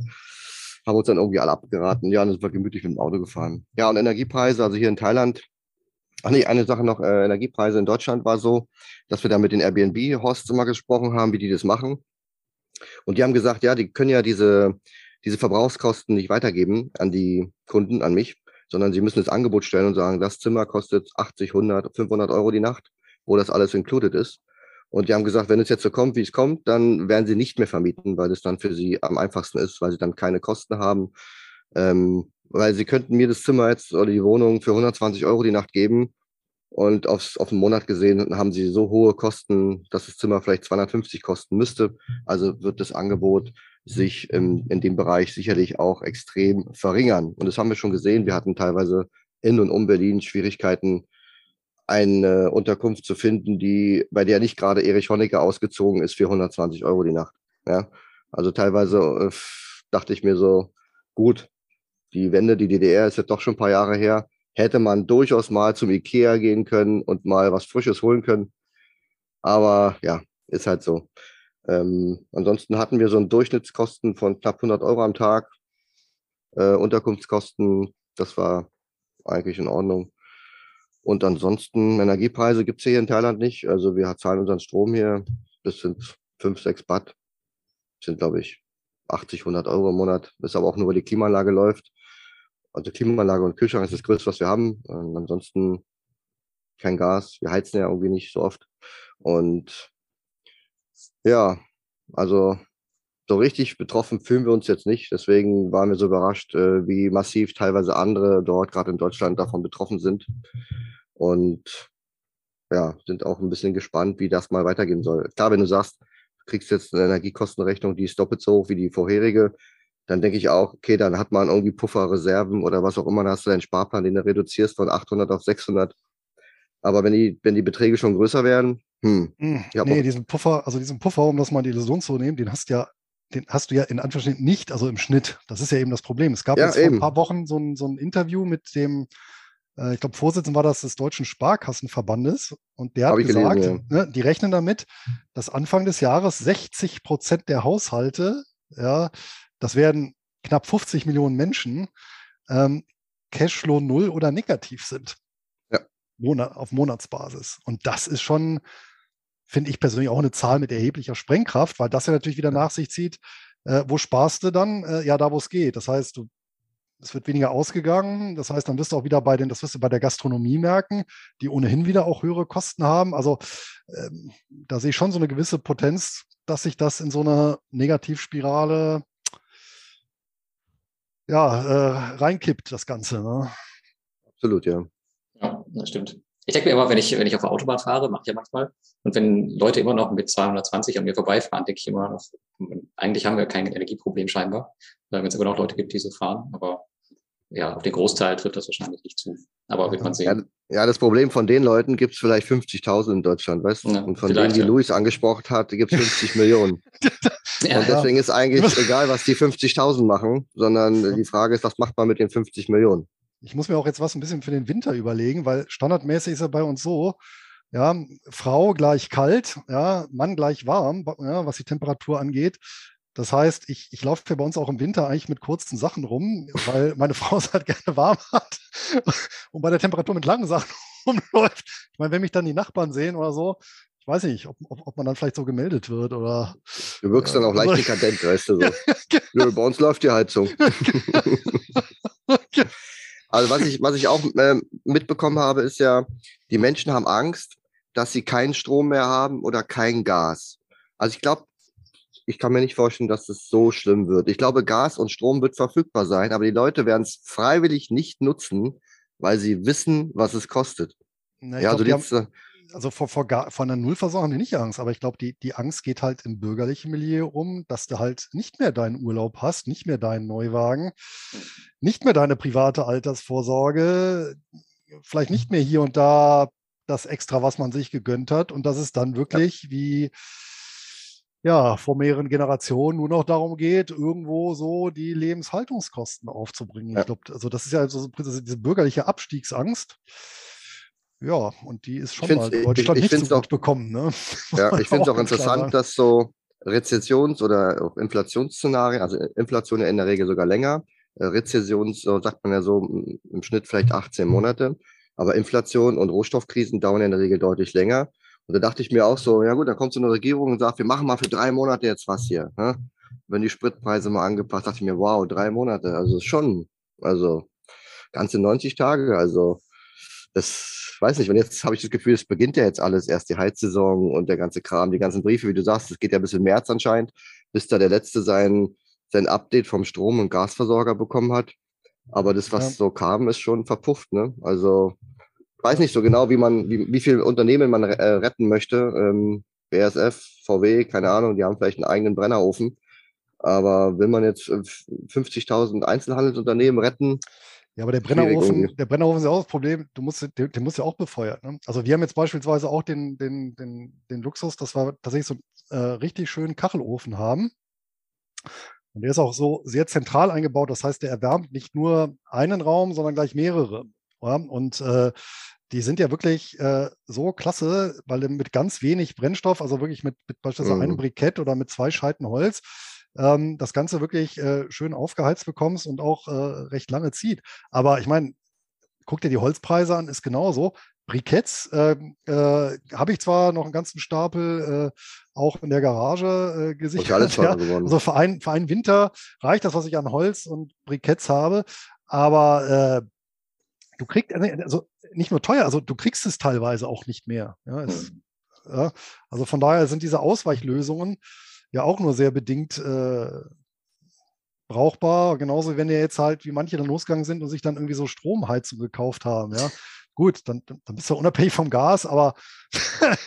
[SPEAKER 4] haben uns dann irgendwie alle abgeraten. Ja, dann sind wir gemütlich mit dem Auto gefahren. Ja, und Energiepreise, also hier in Thailand, ach nee, eine Sache noch, äh, Energiepreise in Deutschland war so, dass wir da mit den Airbnb-Hosts immer gesprochen haben, wie die das machen. Und die haben gesagt, ja, die können ja diese, diese Verbrauchskosten nicht weitergeben an die Kunden, an mich, sondern sie müssen das Angebot stellen und sagen, das Zimmer kostet 80, 100, 500 Euro die Nacht, wo das alles included ist. Und die haben gesagt, wenn es jetzt so kommt, wie es kommt, dann werden sie nicht mehr vermieten, weil es dann für sie am einfachsten ist, weil sie dann keine Kosten haben. Ähm, weil sie könnten mir das Zimmer jetzt oder die Wohnung für 120 Euro die Nacht geben und aufs, auf den Monat gesehen haben sie so hohe Kosten, dass das Zimmer vielleicht 250 kosten müsste. Also wird das Angebot sich in, in dem Bereich sicherlich auch extrem verringern. Und das haben wir schon gesehen. Wir hatten teilweise in und um Berlin Schwierigkeiten, eine Unterkunft zu finden, die, bei der nicht gerade Erich Honecker ausgezogen ist für 120 Euro die Nacht. Ja, also teilweise äh, dachte ich mir so, gut, die Wende, die DDR ist jetzt doch schon ein paar Jahre her, hätte man durchaus mal zum Ikea gehen können und mal was Frisches holen können. Aber ja, ist halt so. Ähm, ansonsten hatten wir so einen Durchschnittskosten von knapp 100 Euro am Tag. Äh, Unterkunftskosten, das war eigentlich in Ordnung. Und ansonsten, Energiepreise gibt es hier in Thailand nicht. Also wir zahlen unseren Strom hier, das sind 5, 6 Baht. Das sind, glaube ich, 80, 100 Euro im Monat. Das ist aber auch nur, weil die Klimaanlage läuft. Also Klimaanlage und Kühlschrank ist das Größte, was wir haben. Und ansonsten kein Gas. Wir heizen ja irgendwie nicht so oft. Und ja, also so richtig betroffen fühlen wir uns jetzt nicht. Deswegen waren wir so überrascht, äh, wie massiv teilweise andere dort, gerade in Deutschland, davon betroffen sind und ja, sind auch ein bisschen gespannt, wie das mal weitergehen soll. Klar, wenn du sagst, du kriegst jetzt eine Energiekostenrechnung, die ist doppelt so hoch wie die vorherige, dann denke ich auch, okay, dann hat man irgendwie Pufferreserven oder was auch immer, dann hast du deinen Sparplan, den du reduzierst von 800 auf 600. Aber wenn die, wenn die Beträge schon größer werden, hm.
[SPEAKER 3] hm nee, diesen Puffer, also diesen Puffer, um das mal in die Illusion zu nehmen, den hast ja den hast du ja in Anführungsstrichen nicht, also im Schnitt. Das ist ja eben das Problem. Es gab ja, jetzt vor ein paar Wochen so ein, so ein Interview mit dem äh, ich glaube, Vorsitzender war das des Deutschen Sparkassenverbandes und der hat gesagt, gelesen, ja. ne, die rechnen damit, dass Anfang des Jahres 60 Prozent der Haushalte, ja, das werden knapp 50 Millionen Menschen, ähm, Cashflow null oder negativ sind. Ja. Monat, auf Monatsbasis. Und das ist schon, finde ich persönlich auch eine Zahl mit erheblicher Sprengkraft, weil das ja natürlich wieder nach sich zieht, äh, wo sparst du dann? Äh, ja, da wo es geht. Das heißt, du es wird weniger ausgegangen. Das heißt, dann wirst du auch wieder bei den, das wirst du bei der Gastronomie merken, die ohnehin wieder auch höhere Kosten haben. Also ähm, da sehe ich schon so eine gewisse Potenz, dass sich das in so eine Negativspirale ja, äh, reinkippt, das Ganze. Ne?
[SPEAKER 4] Absolut, ja.
[SPEAKER 2] Ja, das stimmt. Ich denke mir immer, wenn ich, wenn ich auf der Autobahn fahre, mache ich ja manchmal, und wenn Leute immer noch mit 220 an mir vorbeifahren, denke ich immer noch, eigentlich haben wir kein Energieproblem scheinbar, wenn es immer noch Leute gibt, die so fahren. Aber ja, auf den Großteil trifft das wahrscheinlich nicht zu. Aber wird man
[SPEAKER 4] sehen. Ja, das Problem von den Leuten gibt es vielleicht 50.000 in Deutschland, weißt du? Ja, und von denen, die ja. Luis angesprochen hat, gibt es 50 Millionen. ja, und deswegen ist eigentlich egal, was die 50.000 machen, sondern die Frage ist, was macht man mit den 50 Millionen?
[SPEAKER 3] Ich muss mir auch jetzt was ein bisschen für den Winter überlegen, weil standardmäßig ist er bei uns so, ja, Frau gleich kalt, ja, Mann gleich warm, ja, was die Temperatur angeht. Das heißt, ich, ich laufe ja bei uns auch im Winter eigentlich mit kurzen Sachen rum, weil meine Frau es halt gerne warm hat und bei der Temperatur mit langen Sachen rumläuft. Ich meine, wenn mich dann die Nachbarn sehen oder so, ich weiß nicht, ob, ob, ob man dann vielleicht so gemeldet wird oder.
[SPEAKER 4] Du wirkst äh, dann auch leicht dekadent, weißt du so. ja, bei uns läuft die Heizung. also was ich, was ich auch äh, mitbekommen habe, ist ja, die Menschen haben Angst, dass sie keinen Strom mehr haben oder kein Gas. Also ich glaube, ich kann mir nicht vorstellen, dass es so schlimm wird. Ich glaube, Gas und Strom wird verfügbar sein, aber die Leute werden es freiwillig nicht nutzen, weil sie wissen, was es kostet.
[SPEAKER 3] Na, ja, glaub, also, haben, also vor, vor, vor einer Nullversorgung haben die nicht Angst, aber ich glaube, die, die Angst geht halt im bürgerlichen Milieu um, dass du halt nicht mehr deinen Urlaub hast, nicht mehr deinen Neuwagen, nicht mehr deine private Altersvorsorge, vielleicht nicht mehr hier und da das Extra, was man sich gegönnt hat und dass es dann wirklich ja. wie ja, vor mehreren Generationen nur noch darum geht, irgendwo so die Lebenshaltungskosten aufzubringen. Ja. Ich glaube, also das ist ja so diese bürgerliche Abstiegsangst. Ja, und die ist schon mal Deutschland ich, ich nicht so gut auch, bekommen. Ne?
[SPEAKER 4] Ja, ich finde es auch interessant, dass so Rezessions- oder auch Inflationsszenarien, also Inflation ja in der Regel sogar länger, äh, Rezession, so sagt man ja so im Schnitt vielleicht 18 Monate, aber Inflation und Rohstoffkrisen dauern in der Regel deutlich länger. Und da dachte ich mir auch so, ja gut, dann kommt so eine Regierung und sagt, wir machen mal für drei Monate jetzt was hier. Ne? Wenn die Spritpreise mal angepasst, dachte ich mir, wow, drei Monate, also schon, also ganze 90 Tage, also das weiß nicht, wenn jetzt habe ich das Gefühl, es beginnt ja jetzt alles erst die Heizsaison und der ganze Kram, die ganzen Briefe, wie du sagst, es geht ja bis im März anscheinend, bis da der letzte sein, sein Update vom Strom- und Gasversorger bekommen hat. Aber das, was ja. so kam, ist schon verpufft, ne? Also weiß nicht so genau, wie man, wie, wie viele Unternehmen man äh, retten möchte. Ähm, BASF, VW, keine Ahnung, die haben vielleicht einen eigenen Brennerofen. Aber will man jetzt 50.000 äh, Einzelhandelsunternehmen retten?
[SPEAKER 3] Ja, aber der Brennerofen, der Brennerofen ist ja auch das Problem, du musst, der, der muss ja auch befeuert. Ne? Also wir haben jetzt beispielsweise auch den, den, den, den Luxus, dass wir tatsächlich so einen äh, richtig schönen Kachelofen haben. Und der ist auch so sehr zentral eingebaut. Das heißt, der erwärmt nicht nur einen Raum, sondern gleich mehrere. Ja? Und äh, die sind ja wirklich äh, so klasse, weil mit ganz wenig Brennstoff, also wirklich mit, mit beispielsweise mhm. einem Brikett oder mit zwei Scheiten Holz, ähm, das Ganze wirklich äh, schön aufgeheizt bekommst und auch äh, recht lange zieht. Aber ich meine, guck dir die Holzpreise an, ist genauso. Briketts äh, äh, habe ich zwar noch einen ganzen Stapel äh, auch in der Garage äh, gesichert. Ja. Also für, ein, für einen Winter reicht das, was ich an Holz und Briketts habe. Aber äh, du kriegst, also nicht nur teuer, also du kriegst es teilweise auch nicht mehr. Ja, es, mhm. ja, also von daher sind diese Ausweichlösungen ja auch nur sehr bedingt äh, brauchbar. Genauso, wenn ihr jetzt halt, wie manche dann losgegangen sind und sich dann irgendwie so Stromheizung gekauft haben, ja. Gut, dann, dann bist du unabhängig vom Gas, aber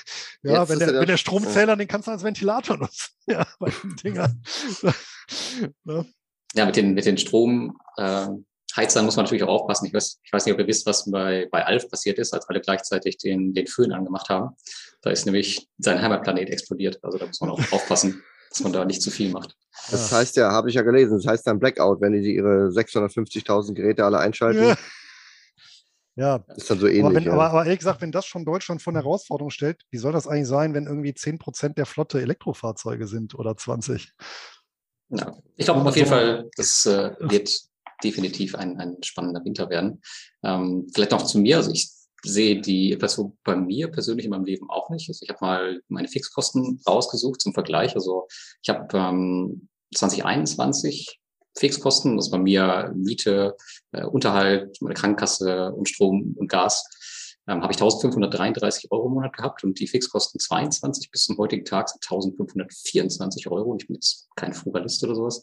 [SPEAKER 3] ja, wenn der, wenn der Stromzähler, den kannst du als Ventilator nutzen. Ja, bei den Dingern.
[SPEAKER 2] ja. ja, mit den, mit den Strom, äh, Heizern muss man natürlich auch aufpassen. Ich weiß, ich weiß nicht, ob ihr wisst, was bei, bei Alf passiert ist, als alle gleichzeitig den, den Föhn angemacht haben. Da ist nämlich sein Heimatplanet explodiert. Also da muss man auch aufpassen, dass man da nicht zu viel macht.
[SPEAKER 4] Das heißt ja, habe ich ja gelesen, das heißt dann Blackout, wenn die ihre 650.000 Geräte alle einschalten.
[SPEAKER 3] Ja. Ja,
[SPEAKER 4] ist dann so ähnlich.
[SPEAKER 3] Aber, wenn,
[SPEAKER 4] ja.
[SPEAKER 3] aber, aber, ehrlich gesagt, wenn das schon Deutschland von Herausforderung stellt, wie soll das eigentlich sein, wenn irgendwie 10 Prozent der Flotte Elektrofahrzeuge sind oder 20?
[SPEAKER 2] Ja, ich glaube auf jeden Fall, das äh, wird definitiv ein, ein spannender Winter werden. Ähm, vielleicht noch zu mir. Also ich sehe die Inflation bei mir persönlich in meinem Leben auch nicht. Also ich habe mal meine Fixkosten rausgesucht zum Vergleich. Also ich habe ähm, 2021 Fixkosten, das ist bei mir Miete, äh, Unterhalt, meine Krankenkasse und Strom und Gas, ähm, habe ich 1533 Euro im Monat gehabt und die Fixkosten 22 bis zum heutigen Tag sind 1524 Euro. Ich bin jetzt kein Frugalist oder sowas.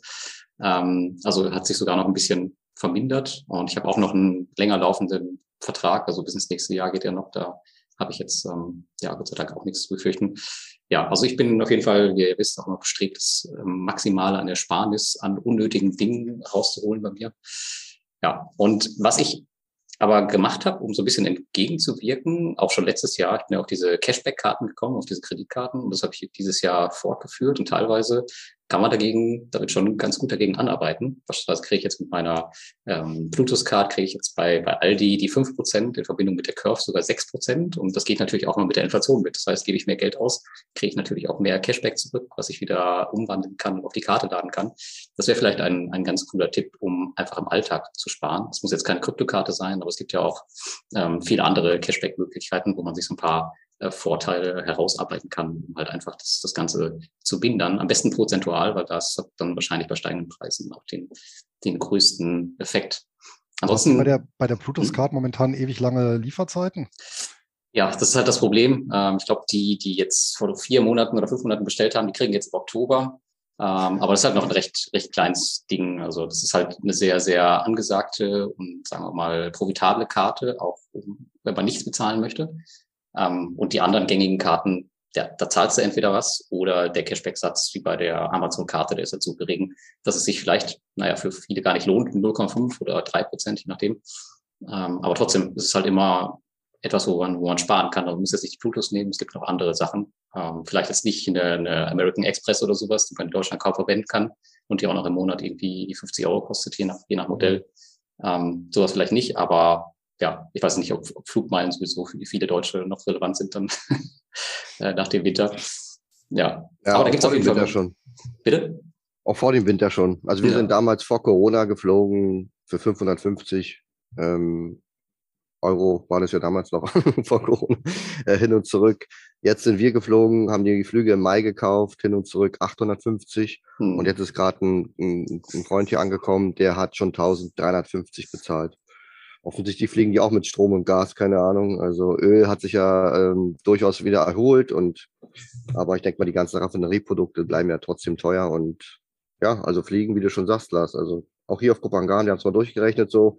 [SPEAKER 2] Ähm, also hat sich sogar noch ein bisschen vermindert. Und ich habe auch noch einen länger laufenden Vertrag, also bis ins nächste Jahr geht er noch. Da habe ich jetzt, ähm, ja, Gott sei Dank auch nichts zu befürchten. Ja, also ich bin auf jeden Fall, wie ihr wisst, auch noch bestrebt, das ähm, Maximale an Ersparnis, an unnötigen Dingen rauszuholen bei mir. Ja, und was ich aber gemacht habe, um so ein bisschen entgegenzuwirken, auch schon letztes Jahr, ich bin ja auf diese Cashback-Karten gekommen, auf diese Kreditkarten und das habe ich dieses Jahr fortgeführt und teilweise kann man dagegen, damit schon ganz gut dagegen anarbeiten. Was kriege ich jetzt mit meiner ähm, Plutus-Card, kriege ich jetzt bei, bei Aldi die fünf Prozent in Verbindung mit der Curve sogar sechs Prozent und das geht natürlich auch mal mit der Inflation mit. Das heißt, gebe ich mehr Geld aus, kriege ich natürlich auch mehr Cashback zurück, was ich wieder umwandeln kann und auf die Karte laden kann. Das wäre vielleicht ein, ein ganz cooler Tipp, um einfach im Alltag zu sparen. Es muss jetzt keine Kryptokarte sein, aber es gibt ja auch ähm, viele andere Cashback-Möglichkeiten, wo man sich so ein paar äh, Vorteile herausarbeiten kann, um halt einfach das, das Ganze zu binden. Am besten prozentual, weil das hat dann wahrscheinlich bei steigenden Preisen auch den, den größten Effekt.
[SPEAKER 3] Ansonsten bei der, bei der Plutus-Card momentan ewig lange Lieferzeiten?
[SPEAKER 2] Ja, das ist halt das Problem. Ähm, ich glaube, die, die jetzt vor vier Monaten oder fünf Monaten bestellt haben, die kriegen jetzt im Oktober. Ähm, aber das ist halt noch ein recht, recht kleines Ding. Also das ist halt eine sehr, sehr angesagte und sagen wir mal profitable Karte, auch wenn man nichts bezahlen möchte. Ähm, und die anderen gängigen Karten, ja, da zahlst du entweder was oder der Cashback-Satz wie bei der Amazon-Karte, der ist jetzt so gering, dass es sich vielleicht, naja, für viele gar nicht lohnt, 0,5 oder 3 Prozent, je nachdem. Ähm, aber trotzdem ist es halt immer etwas, wo man, wo man sparen kann. Man muss jetzt nicht die Plutus nehmen, es gibt noch andere Sachen. Ähm, vielleicht jetzt nicht eine, eine American Express oder sowas, die man in Deutschland kaum verwenden kann und die auch noch im Monat irgendwie die 50 Euro kostet, je nach, je nach Modell. Ähm, sowas vielleicht nicht, aber ja, ich weiß nicht, ob, ob Flugmeilen sowieso für viele Deutsche noch relevant sind dann äh, nach dem Winter. Ja,
[SPEAKER 4] ja aber da gibt es auf jeden Fall. Winter schon.
[SPEAKER 2] Bitte?
[SPEAKER 4] Auch vor dem Winter schon. Also wir ja. sind damals vor Corona geflogen für 550 ähm, Euro, war das ja damals noch vor Corona, äh, hin und zurück. Jetzt sind wir geflogen, haben die Flüge im Mai gekauft, hin und zurück 850. Hm. Und jetzt ist gerade ein, ein, ein Freund hier angekommen, der hat schon 1350 bezahlt. Offensichtlich fliegen die auch mit Strom und Gas, keine Ahnung. Also Öl hat sich ja ähm, durchaus wieder erholt und aber ich denke mal, die ganzen Raffinerieprodukte bleiben ja trotzdem teuer und ja, also fliegen, wie du schon sagst, Lars. Also auch hier auf Kopangan, die haben es mal durchgerechnet, so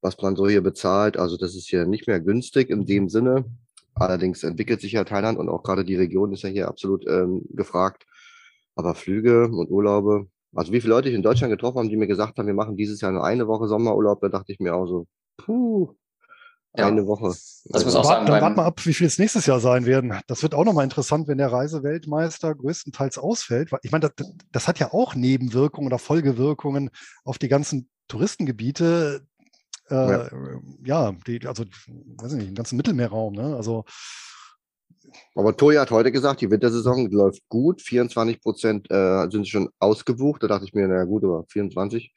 [SPEAKER 4] was man so hier bezahlt. Also das ist hier nicht mehr günstig in dem Sinne. Allerdings entwickelt sich ja Thailand und auch gerade die Region ist ja hier absolut ähm, gefragt. Aber Flüge und Urlaube, also wie viele Leute ich in Deutschland getroffen habe, die mir gesagt haben, wir machen dieses Jahr nur eine Woche Sommerurlaub, da dachte ich mir auch so, puh, ja. eine Woche.
[SPEAKER 3] Das also, muss auch sagen, dann warten wir ab, wie viel es nächstes Jahr sein werden. Das wird auch nochmal interessant, wenn der Reiseweltmeister größtenteils ausfällt. Ich meine, das, das hat ja auch Nebenwirkungen oder Folgewirkungen auf die ganzen Touristengebiete. Äh, ja, ja die, also, weiß ich nicht, im ganzen Mittelmeerraum. Ne? Also
[SPEAKER 4] aber Toya hat heute gesagt, die Wintersaison läuft gut. 24 Prozent äh, sind schon ausgebucht. Da dachte ich mir, na gut, aber 24.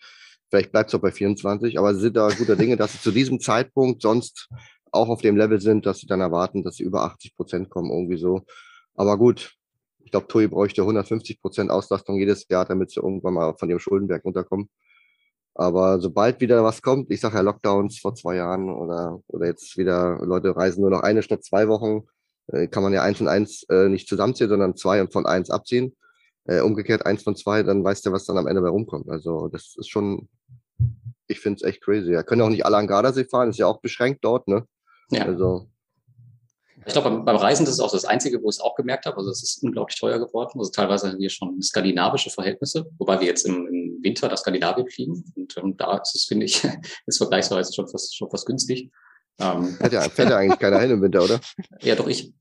[SPEAKER 4] Vielleicht bleibt es auch bei 24. Aber sie sind da guter Dinge, dass sie zu diesem Zeitpunkt sonst auch auf dem Level sind, dass sie dann erwarten, dass sie über 80 Prozent kommen, irgendwie so. Aber gut, ich glaube, TUI bräuchte 150 Prozent Auslastung jedes Jahr, damit sie irgendwann mal von ihrem Schuldenberg runterkommen. Aber sobald wieder was kommt, ich sage ja Lockdowns vor zwei Jahren oder, oder jetzt wieder Leute reisen nur noch eine statt zwei Wochen, äh, kann man ja eins und eins äh, nicht zusammenzählen, sondern zwei und von eins abziehen. Äh, umgekehrt eins von zwei, dann weißt du, was dann am Ende bei rumkommt. Also das ist schon, ich finde es echt crazy. Ja, können auch nicht alle an Gardasee fahren, ist ja auch beschränkt dort, ne?
[SPEAKER 2] Ja. Also ich glaube, beim, beim, Reisen das ist auch das Einzige, wo ich es auch gemerkt habe. Also es ist unglaublich teuer geworden. Also teilweise haben wir schon skandinavische Verhältnisse, wobei wir jetzt im, im Winter nach Skandinavien fliegen. Und ähm, da ist es, finde ich, ist vergleichsweise schon fast, schon fast günstig.
[SPEAKER 4] Ähm, fährt, ja, fährt ja eigentlich keiner hin im Winter, oder?
[SPEAKER 2] Ja, doch ich.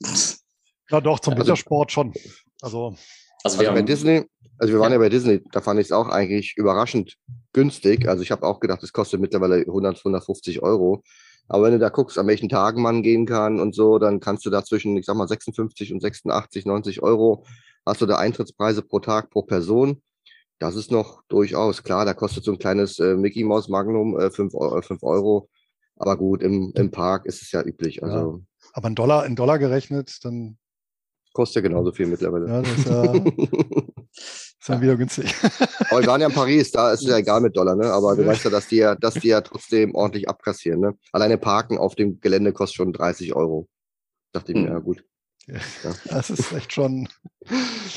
[SPEAKER 3] Ja, doch, zum also, Wintersport schon. Also,
[SPEAKER 4] also, wir also bei Disney, also wir waren ja, ja bei Disney, da fand ich es auch eigentlich überraschend günstig. Also ich habe auch gedacht, es kostet mittlerweile 100, 150 Euro. Aber wenn du da guckst, an welchen Tagen man gehen kann und so, dann kannst du da zwischen, ich sag mal, 56 und 86, 90 Euro hast du da Eintrittspreise pro Tag pro Person. Das ist noch durchaus klar. Da kostet so ein kleines äh, Mickey Mouse Magnum äh, 5, äh, 5 Euro. Aber gut, im, im Park ist es ja üblich. Also, ja.
[SPEAKER 3] Aber in Dollar, in Dollar gerechnet, dann.
[SPEAKER 4] Kostet ja genauso viel mittlerweile.
[SPEAKER 3] Ja, das ist, äh, ist dann wieder günstig.
[SPEAKER 4] Aber wir waren ja in Paris, da ist es ja egal mit Dollar, ne? Aber du weißt ja, dass die ja, dass die ja trotzdem ordentlich abkassieren, ne? Alleine Parken auf dem Gelände kostet schon 30 Euro. Dachte ich mir, hm. ja gut.
[SPEAKER 3] Das ist echt schon.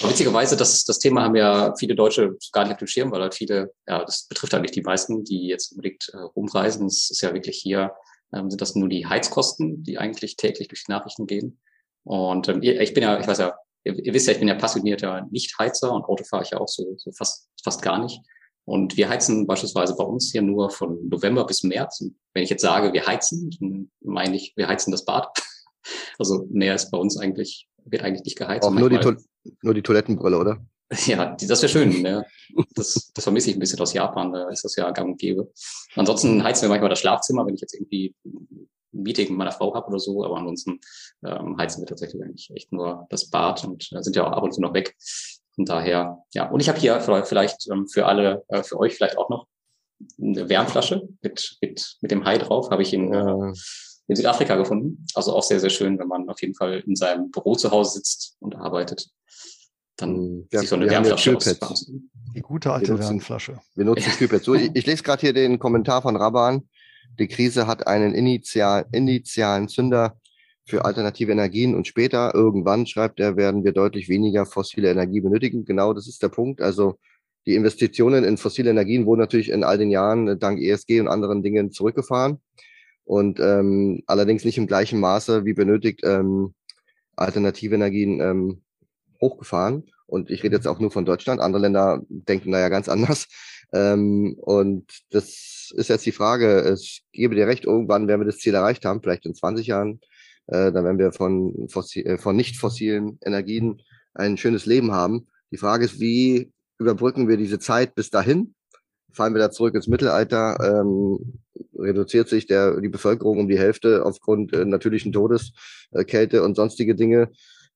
[SPEAKER 2] Witzigerweise, das, das Thema haben ja viele Deutsche gar nicht auf dem Schirm, weil halt viele, ja, das betrifft eigentlich die meisten, die jetzt unbedingt äh, rumreisen. Es ist ja wirklich hier, ähm, sind das nur die Heizkosten, die eigentlich täglich durch die Nachrichten gehen. Und ähm, ich bin ja, ich weiß ja, ihr, ihr wisst ja, ich bin ja passionierter Nicht-Heizer und Auto fahre ich ja auch so, so fast, fast gar nicht. Und wir heizen beispielsweise bei uns hier nur von November bis März. Und wenn ich jetzt sage, wir heizen, dann meine ich, wir heizen das Bad. Also mehr ist bei uns eigentlich, wird eigentlich nicht geheizt.
[SPEAKER 4] Auch nur die, nur die Toilettenbrille, oder?
[SPEAKER 2] Ja, das wäre schön. Ne? Das, das vermisse ich ein bisschen aus Japan, da ist das ja gang und gäbe. Ansonsten heizen wir manchmal das Schlafzimmer, wenn ich jetzt irgendwie ein Meeting mit meiner Frau habe oder so, aber ansonsten ähm, heizen wir tatsächlich eigentlich echt nur das Bad und äh, sind ja auch ab und zu noch weg. Von daher, ja. Und ich habe hier vielleicht ähm, für alle, äh, für euch vielleicht auch noch eine Wärmflasche mit, mit, mit dem Hai drauf, habe ich in, äh, in Südafrika gefunden. Also auch sehr, sehr schön, wenn man auf jeden Fall in seinem Büro zu Hause sitzt und arbeitet dann ja, sich so eine Wärmflasche aus.
[SPEAKER 3] Die gute alte wir nutzen, Wärmflasche.
[SPEAKER 4] Wir nutzen Kühlpads. So, ich, ich lese gerade hier den Kommentar von Raban. Die Krise hat einen initial, initialen Zünder für alternative Energien und später, irgendwann, schreibt er, werden wir deutlich weniger fossile Energie benötigen. Genau, das ist der Punkt. Also die Investitionen in fossile Energien wurden natürlich in all den Jahren äh, dank ESG und anderen Dingen zurückgefahren und ähm, allerdings nicht im gleichen Maße wie benötigt ähm, alternative Energien ähm, hochgefahren. Und ich rede jetzt auch nur von Deutschland. Andere Länder denken da ja ganz anders. Ähm, und das ist jetzt die Frage. Es gebe dir recht, irgendwann werden wir das Ziel erreicht haben, vielleicht in 20 Jahren. Äh, dann werden wir von, fossil, äh, von nicht fossilen Energien ein schönes Leben haben. Die Frage ist, wie überbrücken wir diese Zeit bis dahin? Fallen wir da zurück ins Mittelalter? Ähm, reduziert sich der, die Bevölkerung um die Hälfte aufgrund äh, natürlichen Todes, äh, Kälte und sonstige Dinge.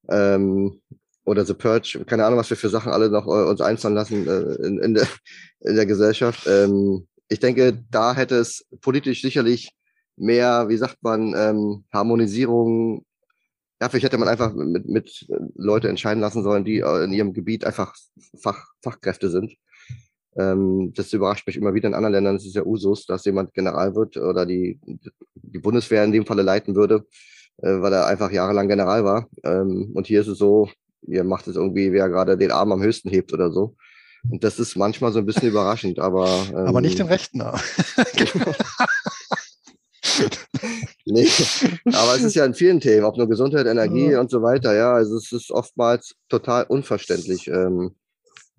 [SPEAKER 4] Ähm, oder The Purge, keine Ahnung, was wir für Sachen alle noch äh, uns einfallen lassen äh, in, in, der, in der Gesellschaft. Ähm, ich denke, da hätte es politisch sicherlich mehr, wie sagt man, ähm, Harmonisierung. Ja, vielleicht hätte man einfach mit, mit Leute entscheiden lassen sollen, die äh, in ihrem Gebiet einfach Fach, Fachkräfte sind. Ähm, das überrascht mich immer wieder in anderen Ländern. Es ist ja Usus, dass jemand General wird oder die, die Bundeswehr in dem Falle leiten würde, äh, weil er einfach jahrelang General war. Ähm, und hier ist es so, ihr macht es irgendwie, wer gerade den Arm am höchsten hebt oder so. Und das ist manchmal so ein bisschen überraschend, aber.
[SPEAKER 3] Ähm, aber nicht den rechten Arm.
[SPEAKER 4] nee, aber es ist ja in vielen Themen, ob nur Gesundheit, Energie ja. und so weiter, ja, also es ist oftmals total unverständlich. Ähm,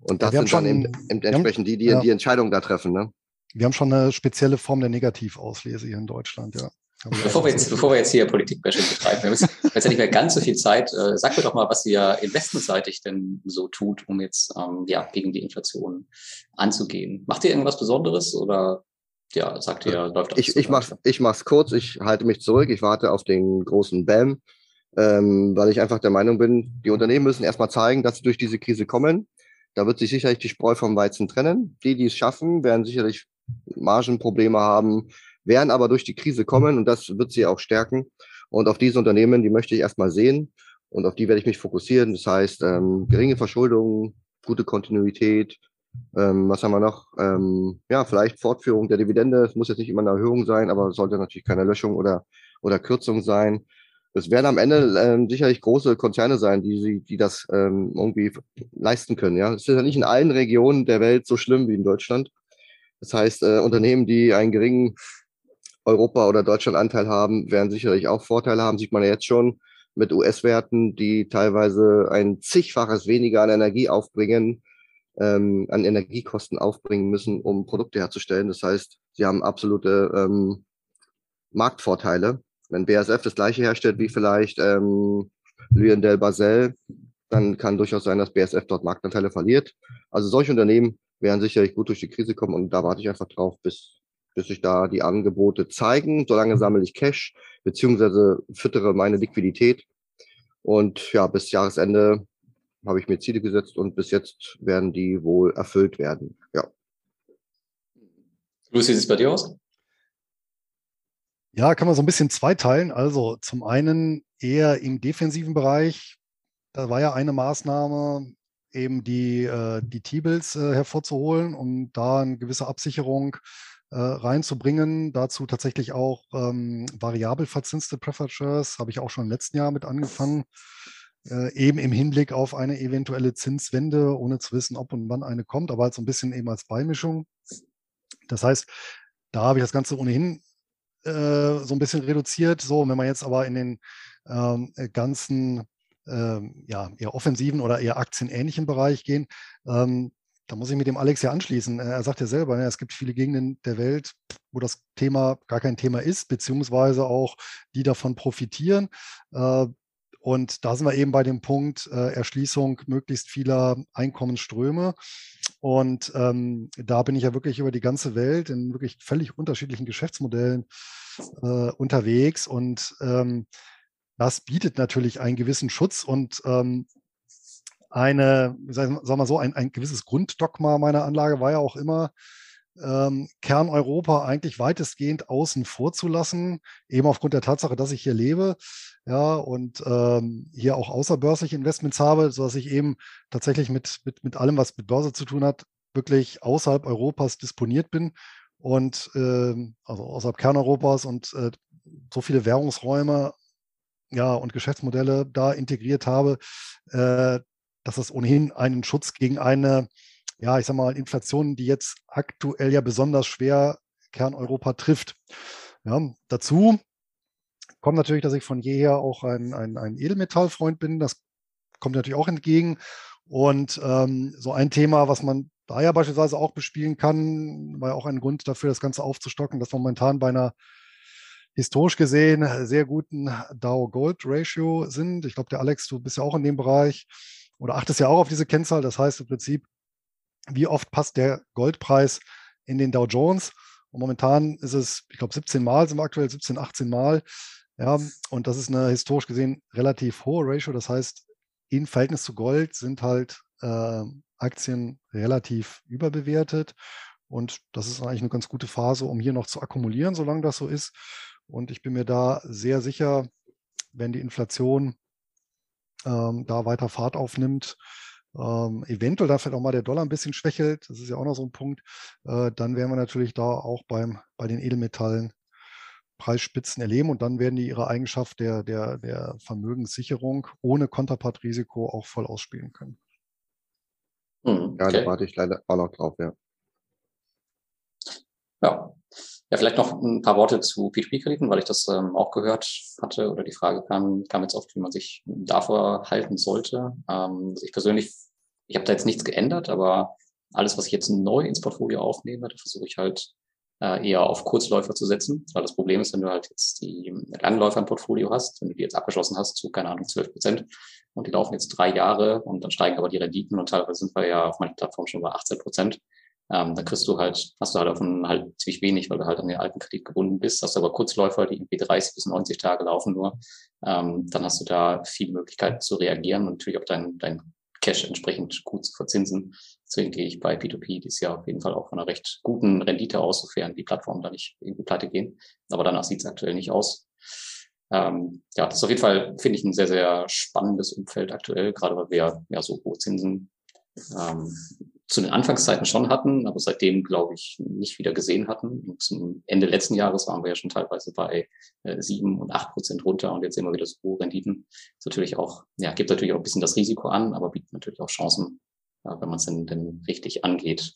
[SPEAKER 4] und das ja, sind schon, dann eben, eben entsprechend die, die ja. die Entscheidung da treffen, ne?
[SPEAKER 3] Wir haben schon eine spezielle Form der Negativauslese hier in Deutschland, ja.
[SPEAKER 2] Bevor wir, jetzt, bevor wir jetzt hier Politikbashing betreiben, wir haben jetzt ja nicht mehr ganz so viel Zeit. Äh, sag mir doch mal, was ihr investmentseitig denn so tut, um jetzt ähm, ja, gegen die Inflation anzugehen. Macht ihr irgendwas Besonderes oder ja, sagt ihr, läuft
[SPEAKER 4] das? Ich, ich, mach's, ich mach's kurz, ich halte mich zurück, ich warte auf den großen BAM, ähm, weil ich einfach der Meinung bin, die Unternehmen müssen erstmal zeigen, dass sie durch diese Krise kommen. Da wird sich sicherlich die Spreu vom Weizen trennen. Die, die es schaffen, werden sicherlich Margenprobleme haben, werden aber durch die Krise kommen und das wird sie auch stärken. Und auf diese Unternehmen, die möchte ich erstmal sehen und auf die werde ich mich fokussieren. Das heißt, ähm, geringe Verschuldung, gute Kontinuität, ähm, was haben wir noch? Ähm, ja, vielleicht Fortführung der Dividende. Es muss jetzt nicht immer eine Erhöhung sein, aber es sollte natürlich keine Löschung oder, oder Kürzung sein. Es werden am Ende ähm, sicherlich große Konzerne sein, die, die das ähm, irgendwie leisten können. Ja, es ist ja nicht in allen Regionen der Welt so schlimm wie in Deutschland. Das heißt, äh, Unternehmen, die einen geringen Europa- oder Deutschland-Anteil haben, werden sicherlich auch Vorteile haben. Sieht man ja jetzt schon mit US-Werten, die teilweise ein zigfaches weniger an Energie aufbringen, ähm, an Energiekosten aufbringen müssen, um Produkte herzustellen. Das heißt, sie haben absolute ähm, Marktvorteile. Wenn BASF das gleiche herstellt wie vielleicht ähm, Lyondell Basel, dann kann durchaus sein, dass BASF dort Marktanteile verliert. Also solche Unternehmen werden sicherlich gut durch die Krise kommen und da warte ich einfach drauf, bis bis sich da die Angebote zeigen. Solange sammle ich Cash, beziehungsweise füttere meine Liquidität. Und ja, bis Jahresende habe ich mir Ziele gesetzt und bis jetzt werden die wohl erfüllt werden. Ja.
[SPEAKER 2] Lucy, sieht es bei dir aus?
[SPEAKER 3] Ja, kann man so ein bisschen zweiteilen. Also zum einen eher im defensiven Bereich. Da war ja eine Maßnahme, eben die, äh, die T-Bills äh, hervorzuholen, um da eine gewisse Absicherung äh, reinzubringen. Dazu tatsächlich auch ähm, variabel verzinste Preferred Shares, habe ich auch schon im letzten Jahr mit angefangen. Äh, eben im Hinblick auf eine eventuelle Zinswende, ohne zu wissen, ob und wann eine kommt, aber halt so ein bisschen eben als Beimischung. Das heißt, da habe ich das Ganze ohnehin äh, so ein bisschen reduziert. So, wenn man jetzt aber in den ähm, ganzen ähm, ja, eher offensiven oder eher aktienähnlichen Bereich gehen, ähm, da muss ich mit dem Alex ja anschließen. Er sagt ja selber, ne, es gibt viele Gegenden der Welt, wo das Thema gar kein Thema ist, beziehungsweise auch die davon profitieren. Und da sind wir eben bei dem Punkt äh, Erschließung möglichst vieler Einkommensströme. Und ähm, da bin ich ja wirklich über die ganze Welt in wirklich völlig unterschiedlichen Geschäftsmodellen äh, unterwegs. Und ähm, das bietet natürlich einen gewissen Schutz und ähm, eine, sagen wir so, ein, ein gewisses Grunddogma meiner Anlage war ja auch immer, ähm, Kerneuropa eigentlich weitestgehend außen vor zu lassen, eben aufgrund der Tatsache, dass ich hier lebe, ja, und ähm, hier auch außerbörsliche Investments habe, sodass ich eben tatsächlich mit, mit, mit allem, was mit Börse zu tun hat, wirklich außerhalb Europas disponiert bin und äh, also außerhalb Kerneuropas und äh, so viele Währungsräume ja, und Geschäftsmodelle da integriert habe, äh, dass es ohnehin einen Schutz gegen eine, ja, ich sag mal, Inflation, die jetzt aktuell ja besonders schwer Kerneuropa trifft. Ja, dazu kommt natürlich, dass ich von jeher auch ein, ein, ein Edelmetallfreund bin. Das kommt natürlich auch entgegen. Und ähm, so ein Thema, was man da ja beispielsweise auch bespielen kann, war ja auch ein Grund dafür, das Ganze aufzustocken, dass momentan bei einer historisch gesehen sehr guten Dow-Gold-Ratio sind. Ich glaube, der Alex, du bist ja auch in dem Bereich oder achtest ja auch auf diese Kennzahl. Das heißt im Prinzip, wie oft passt der Goldpreis in den Dow Jones? Und momentan ist es, ich glaube, 17 Mal sind wir aktuell, 17, 18 Mal. Ja, und das ist eine historisch gesehen relativ hohe Ratio. Das heißt, in Verhältnis zu Gold sind halt äh, Aktien relativ überbewertet. Und das ist eigentlich eine ganz gute Phase, um hier noch zu akkumulieren, solange das so ist. Und ich bin mir da sehr sicher, wenn die Inflation ähm, da weiter Fahrt aufnimmt, ähm, eventuell da vielleicht auch mal der Dollar ein bisschen schwächelt, das ist ja auch noch so ein Punkt, äh, dann werden wir natürlich da auch beim, bei den Edelmetallen Preisspitzen erleben und dann werden die ihre Eigenschaft der, der, der Vermögenssicherung ohne Konterpartrisiko auch voll ausspielen können.
[SPEAKER 4] Hm, okay. Ja, da warte ich leider auch noch drauf, ja.
[SPEAKER 2] Ja, ja, vielleicht noch ein paar Worte zu P2P-Krediten, weil ich das ähm, auch gehört hatte oder die Frage kam, kam jetzt oft, wie man sich davor halten sollte. Ähm, ich persönlich, ich habe da jetzt nichts geändert, aber alles, was ich jetzt neu ins Portfolio aufnehme, da versuche ich halt äh, eher auf Kurzläufer zu setzen, weil das Problem ist, wenn du halt jetzt die Langläufer im Portfolio hast, wenn du die jetzt abgeschlossen hast zu, keine Ahnung, 12 Prozent und die laufen jetzt drei Jahre und dann steigen aber die Renditen und teilweise sind wir ja auf meiner Plattform schon bei 18 Prozent, ähm, da kriegst du halt, hast du halt davon halt ziemlich wenig, weil du halt an den alten Kredit gebunden bist. Hast du aber Kurzläufer, die irgendwie 30 bis 90 Tage laufen nur. Ähm, dann hast du da viele Möglichkeiten zu reagieren und natürlich auch dein, dein Cash entsprechend gut zu verzinsen. Deswegen gehe ich bei P2P dieses Jahr auf jeden Fall auch von einer recht guten Rendite aus, sofern die Plattformen da nicht irgendwie pleite gehen. Aber danach sieht es aktuell nicht aus. Ähm, ja, das ist auf jeden Fall, finde ich, ein sehr, sehr spannendes Umfeld aktuell, gerade weil wir ja so hohe Zinsen ähm, zu den Anfangszeiten schon hatten, aber seitdem, glaube ich, nicht wieder gesehen hatten. Und zum Ende letzten Jahres waren wir ja schon teilweise bei äh, sieben und acht Prozent runter und jetzt immer wieder so hohe Renditen. Ist natürlich auch, ja, gibt natürlich auch ein bisschen das Risiko an, aber bietet natürlich auch Chancen, äh, wenn man es denn, denn richtig angeht.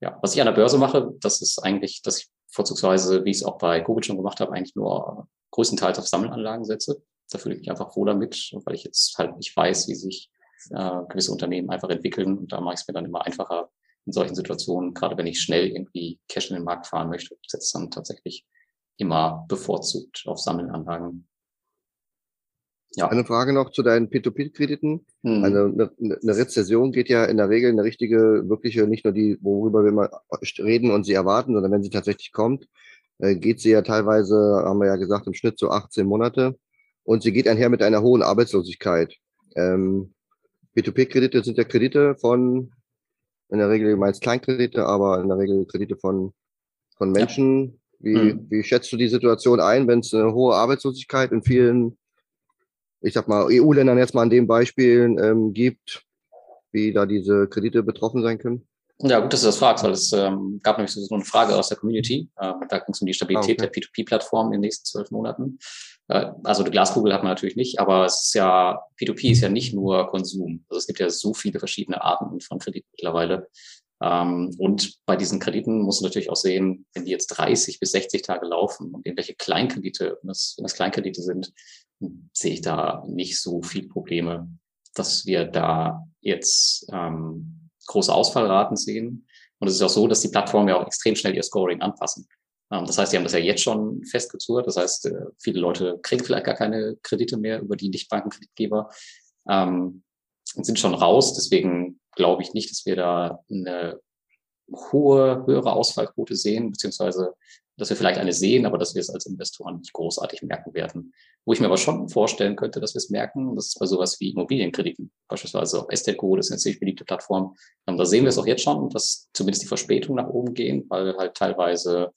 [SPEAKER 2] Ja, was ich an der Börse mache, das ist eigentlich, dass ich vorzugsweise, wie ich es auch bei Google schon gemacht habe, eigentlich nur größtenteils auf Sammelanlagen setze. Da fühle ich mich einfach wohl damit, weil ich jetzt halt nicht weiß, wie sich äh, gewisse Unternehmen einfach entwickeln. Und da mache ich es mir dann immer einfacher in solchen Situationen, gerade wenn ich schnell irgendwie Cash in den Markt fahren möchte, setze dann tatsächlich immer bevorzugt auf Sammelanlagen.
[SPEAKER 4] Ja. Eine Frage noch zu deinen P2P-Krediten. Hm. Eine, eine, eine, Rezession geht ja in der Regel eine richtige, wirkliche, nicht nur die, worüber wir mal reden und sie erwarten, sondern wenn sie tatsächlich kommt, äh, geht sie ja teilweise, haben wir ja gesagt, im Schnitt so 18 Monate. Und sie geht einher mit einer hohen Arbeitslosigkeit. Ähm, P2P-Kredite sind ja Kredite von, in der Regel meist Kleinkredite, aber in der Regel Kredite von, von Menschen. Wie, mhm. wie schätzt du die Situation ein, wenn es eine hohe Arbeitslosigkeit in vielen, ich sag mal, EU-Ländern jetzt mal an den Beispielen ähm, gibt, wie da diese Kredite betroffen sein können?
[SPEAKER 2] Ja, gut, dass du das fragst, weil es ähm, gab nämlich so eine Frage aus der Community. Ähm, da ging es um die Stabilität ah, okay. der P2P-Plattform in den nächsten zwölf Monaten. Also die Glaskugel hat man natürlich nicht, aber es ist ja, P2P ist ja nicht nur Konsum. Also es gibt ja so viele verschiedene Arten von Krediten mittlerweile. Ähm, und bei diesen Krediten muss man natürlich auch sehen, wenn die jetzt 30 bis 60 Tage laufen und irgendwelche Kleinkredite, wenn das, wenn das Kleinkredite sind, sehe ich da nicht so viel Probleme, dass wir da jetzt ähm, große Ausfallraten sehen. Und es ist auch so, dass die Plattformen ja auch extrem schnell ihr Scoring anpassen. Ähm, das heißt, die haben das ja jetzt schon festgezurrt. Das heißt, äh, viele Leute kriegen vielleicht gar keine Kredite mehr über die Nichtbankenkreditgeber ähm, und sind schon raus. Deswegen glaube ich nicht, dass wir da eine hohe, höhere Ausfallquote sehen, beziehungsweise dass wir vielleicht eine sehen, aber dass wir es als Investoren nicht großartig merken werden. Wo ich mir aber schon vorstellen könnte, dass wir es merken, das ist bei sowas wie Immobilienkrediten, beispielsweise auf Estelco, das ist eine ziemlich beliebte Plattform. Und da sehen wir es auch jetzt schon, dass zumindest die Verspätungen nach oben gehen, weil halt teilweise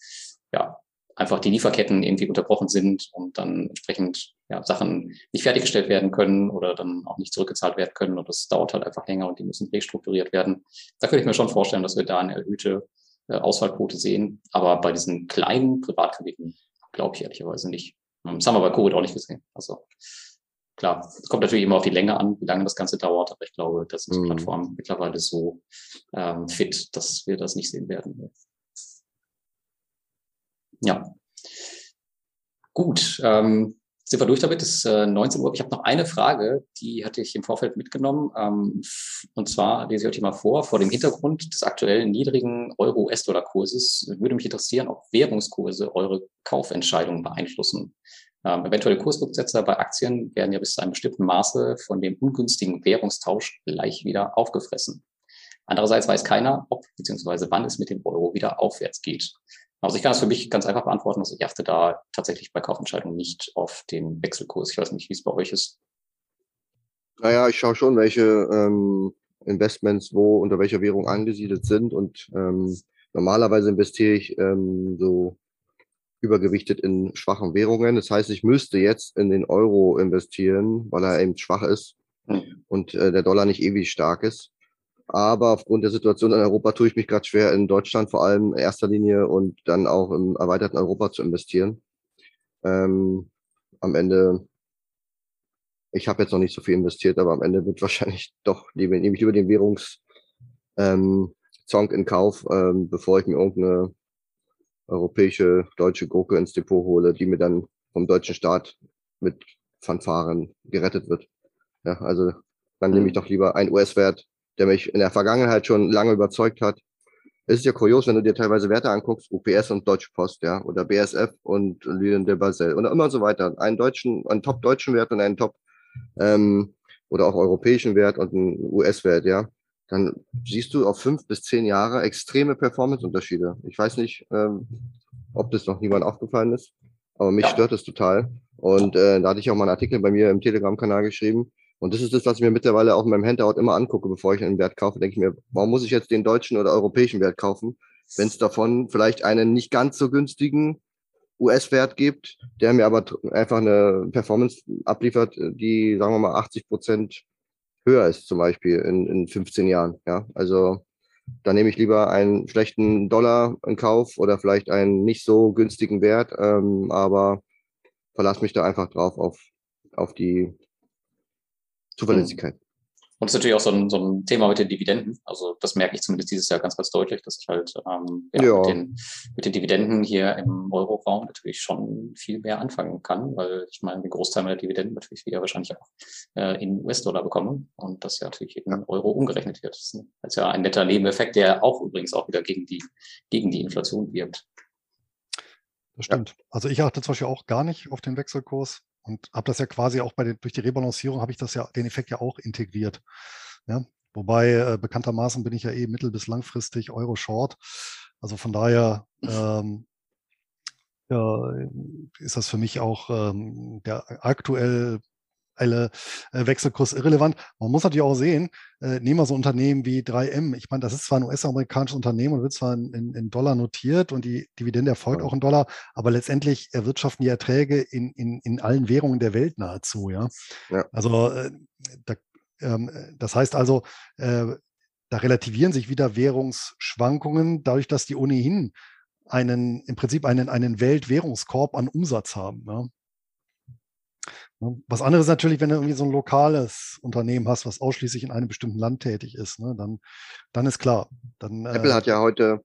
[SPEAKER 2] ja einfach die Lieferketten irgendwie unterbrochen sind und dann entsprechend ja, Sachen nicht fertiggestellt werden können oder dann auch nicht zurückgezahlt werden können und das dauert halt einfach länger und die müssen restrukturiert werden. Da könnte ich mir schon vorstellen, dass wir da eine erhöhte äh, Auswahlquote sehen. Aber bei diesen kleinen Privatkrediten glaube ich ehrlicherweise nicht. Ähm, das haben wir bei Covid auch nicht gesehen. Also klar, es kommt natürlich immer auf die Länge an, wie lange das Ganze dauert, aber ich glaube, dass die mhm. Plattform mittlerweile so ähm, fit, dass wir das nicht sehen werden. Ja. Gut. Ähm, sind wir durch damit? Es ist äh, 19 Uhr. Ich habe noch eine Frage, die hatte ich im Vorfeld mitgenommen. Ähm, und zwar lese ich euch mal vor. Vor dem Hintergrund des aktuellen niedrigen Euro-US-Dollar-Kurses würde mich interessieren, ob Währungskurse eure Kaufentscheidungen beeinflussen. Ähm, eventuelle Kursrücksetzer bei Aktien werden ja bis zu einem bestimmten Maße von dem ungünstigen Währungstausch gleich wieder aufgefressen. Andererseits weiß keiner, ob bzw. wann es mit dem Euro wieder aufwärts geht. Also ich kann das für mich ganz einfach beantworten. Also ich achte da tatsächlich bei Kaufentscheidungen nicht auf den Wechselkurs. Ich weiß nicht, wie es bei euch ist.
[SPEAKER 4] Naja, ich schaue schon, welche ähm, Investments wo unter welcher Währung angesiedelt sind. Und ähm, normalerweise investiere ich ähm, so übergewichtet in schwachen Währungen. Das heißt, ich müsste jetzt in den Euro investieren, weil er eben schwach ist hm. und äh, der Dollar nicht ewig stark ist. Aber aufgrund der Situation in Europa tue ich mich gerade schwer, in Deutschland vor allem in erster Linie und dann auch im erweiterten Europa zu investieren. Ähm, am Ende, ich habe jetzt noch nicht so viel investiert, aber am Ende wird wahrscheinlich doch, nehme ich über den Währungs ähm, Zonk in Kauf, ähm, bevor ich mir irgendeine europäische, deutsche Gurke ins Depot hole, die mir dann vom deutschen Staat mit Fanfaren gerettet wird. Ja, also dann nehme ich mhm. doch lieber ein US-Wert, der mich in der Vergangenheit schon lange überzeugt hat. Es ist ja kurios, wenn du dir teilweise Werte anguckst, UPS und Deutsche Post, ja, oder BSF und Lilian de Basel und immer so weiter. Einen deutschen, einen top deutschen Wert und einen top ähm, oder auch europäischen Wert und einen US-Wert, ja. Dann siehst du auf fünf bis zehn Jahre extreme Performance-Unterschiede. Ich weiß nicht, ähm, ob das noch niemand aufgefallen ist, aber mich stört es total. Und äh, da hatte ich auch mal einen Artikel bei mir im Telegram-Kanal geschrieben, und das ist das, was ich mir mittlerweile auch in meinem Handout immer angucke, bevor ich einen Wert kaufe. Denke ich mir, warum muss ich jetzt den deutschen oder europäischen Wert kaufen, wenn es davon vielleicht einen nicht ganz so günstigen US-Wert gibt, der mir aber einfach eine Performance abliefert, die, sagen wir mal, 80 Prozent höher ist, zum Beispiel in, in 15 Jahren. Ja, also da nehme ich lieber einen schlechten Dollar in Kauf oder vielleicht einen nicht so günstigen Wert, ähm, aber verlasse mich da einfach drauf auf, auf die Zuverlässigkeit.
[SPEAKER 2] Und es ist natürlich auch so ein, so ein Thema mit den Dividenden. Also das merke ich zumindest dieses Jahr ganz, ganz deutlich, dass ich halt ähm, ja, ja. Mit, den, mit den Dividenden hier im Euro-Raum natürlich schon viel mehr anfangen kann, weil ich meine, den Großteil meiner Dividenden natürlich wieder wahrscheinlich auch äh, in US-Dollar bekomme und das ja natürlich in Euro umgerechnet wird. Das ist ja ein netter Nebeneffekt, der auch übrigens auch wieder gegen die, gegen die Inflation wirkt.
[SPEAKER 3] Das stimmt. Ja. Also ich achte zum Beispiel auch gar nicht auf den Wechselkurs. Und habe das ja quasi auch bei den, durch die Rebalancierung habe ich das ja, den Effekt ja auch integriert. Ja? Wobei äh, bekanntermaßen bin ich ja eh mittel- bis langfristig Euro-Short. Also von daher ähm, ja, ist das für mich auch ähm, der aktuell äh, Wechselkurs irrelevant. Man muss natürlich auch sehen, äh, nehmen wir so Unternehmen wie 3M. Ich meine, das ist zwar ein US-amerikanisches Unternehmen und wird zwar in, in, Dollar notiert und die Dividende erfolgt auch in Dollar, aber letztendlich erwirtschaften die Erträge in, in, in allen Währungen der Welt nahezu. Ja, ja. also äh, da, ähm, das heißt also, äh, da relativieren sich wieder Währungsschwankungen, dadurch, dass die ohnehin einen, im Prinzip einen, einen Weltwährungskorb an Umsatz haben. Ja. Ne? Was anderes natürlich, wenn du irgendwie so ein lokales Unternehmen hast, was ausschließlich in einem bestimmten Land tätig ist, ne, dann, dann ist klar. Dann,
[SPEAKER 4] Apple äh, hat ja heute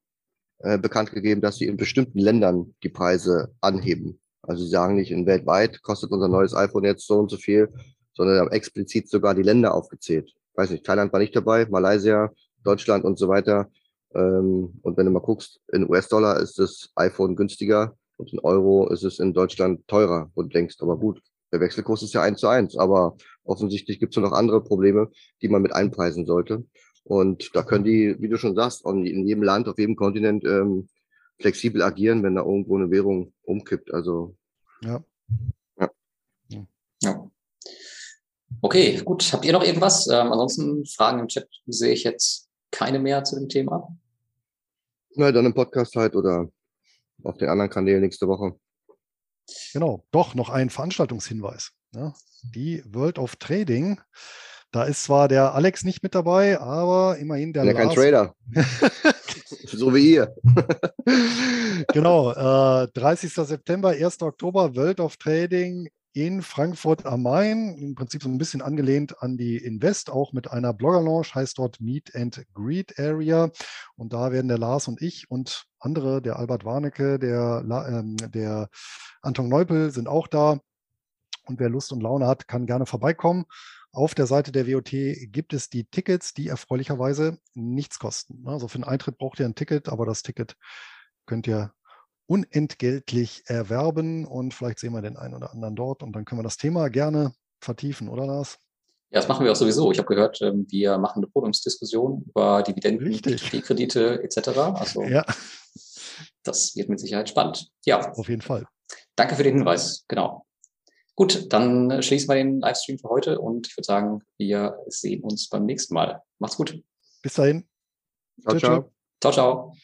[SPEAKER 4] äh, bekannt gegeben, dass sie in bestimmten Ländern die Preise anheben. Also sie sagen nicht in weltweit kostet unser neues iPhone jetzt so und so viel, sondern haben explizit sogar die Länder aufgezählt. Weiß nicht, Thailand war nicht dabei, Malaysia, Deutschland und so weiter. Ähm, und wenn du mal guckst, in US-Dollar ist das iPhone günstiger und in Euro ist es in Deutschland teurer. Und denkst, aber gut, der Wechselkurs ist ja eins zu eins, aber offensichtlich gibt es noch andere Probleme, die man mit einpreisen sollte. Und da können die, wie du schon sagst, in jedem Land, auf jedem Kontinent ähm, flexibel agieren, wenn da irgendwo eine Währung umkippt. Also
[SPEAKER 3] ja.
[SPEAKER 2] Ja. ja. Okay, gut. Habt ihr noch irgendwas? Ähm, ansonsten Fragen im Chat sehe ich jetzt keine mehr zu dem Thema.
[SPEAKER 4] Na, dann im Podcast halt oder auf den anderen Kanälen nächste Woche.
[SPEAKER 3] Genau, doch noch ein Veranstaltungshinweis. Ja, die World of Trading. Da ist zwar der Alex nicht mit dabei, aber immerhin der
[SPEAKER 4] ja,
[SPEAKER 3] Lars.
[SPEAKER 4] kein Trader. so wie ihr.
[SPEAKER 3] genau, äh, 30. September, 1. Oktober, World of Trading in Frankfurt am Main, im Prinzip so ein bisschen angelehnt an die Invest, auch mit einer Blogger-Launch, heißt dort Meet and Greet Area. Und da werden der Lars und ich und andere, der Albert Warnecke, der, ähm, der Anton Neupel sind auch da. Und wer Lust und Laune hat, kann gerne vorbeikommen. Auf der Seite der WOT gibt es die Tickets, die erfreulicherweise nichts kosten. Also für einen Eintritt braucht ihr ein Ticket, aber das Ticket könnt ihr unentgeltlich erwerben und vielleicht sehen wir den einen oder anderen dort und dann können wir das Thema gerne vertiefen, oder Lars?
[SPEAKER 2] Ja, das machen wir auch sowieso. Ich habe gehört, ähm, wir machen eine Podiumsdiskussion über Dividenden, Kredite etc. Also ja. das wird mit Sicherheit spannend. Ja.
[SPEAKER 3] Auf jeden Fall.
[SPEAKER 2] Danke für den Hinweis. Genau. Gut, dann schließen wir den Livestream für heute und ich würde sagen, wir sehen uns beim nächsten Mal. Macht's gut.
[SPEAKER 3] Bis dahin.
[SPEAKER 4] Ciao, ciao.
[SPEAKER 2] Ciao, ciao.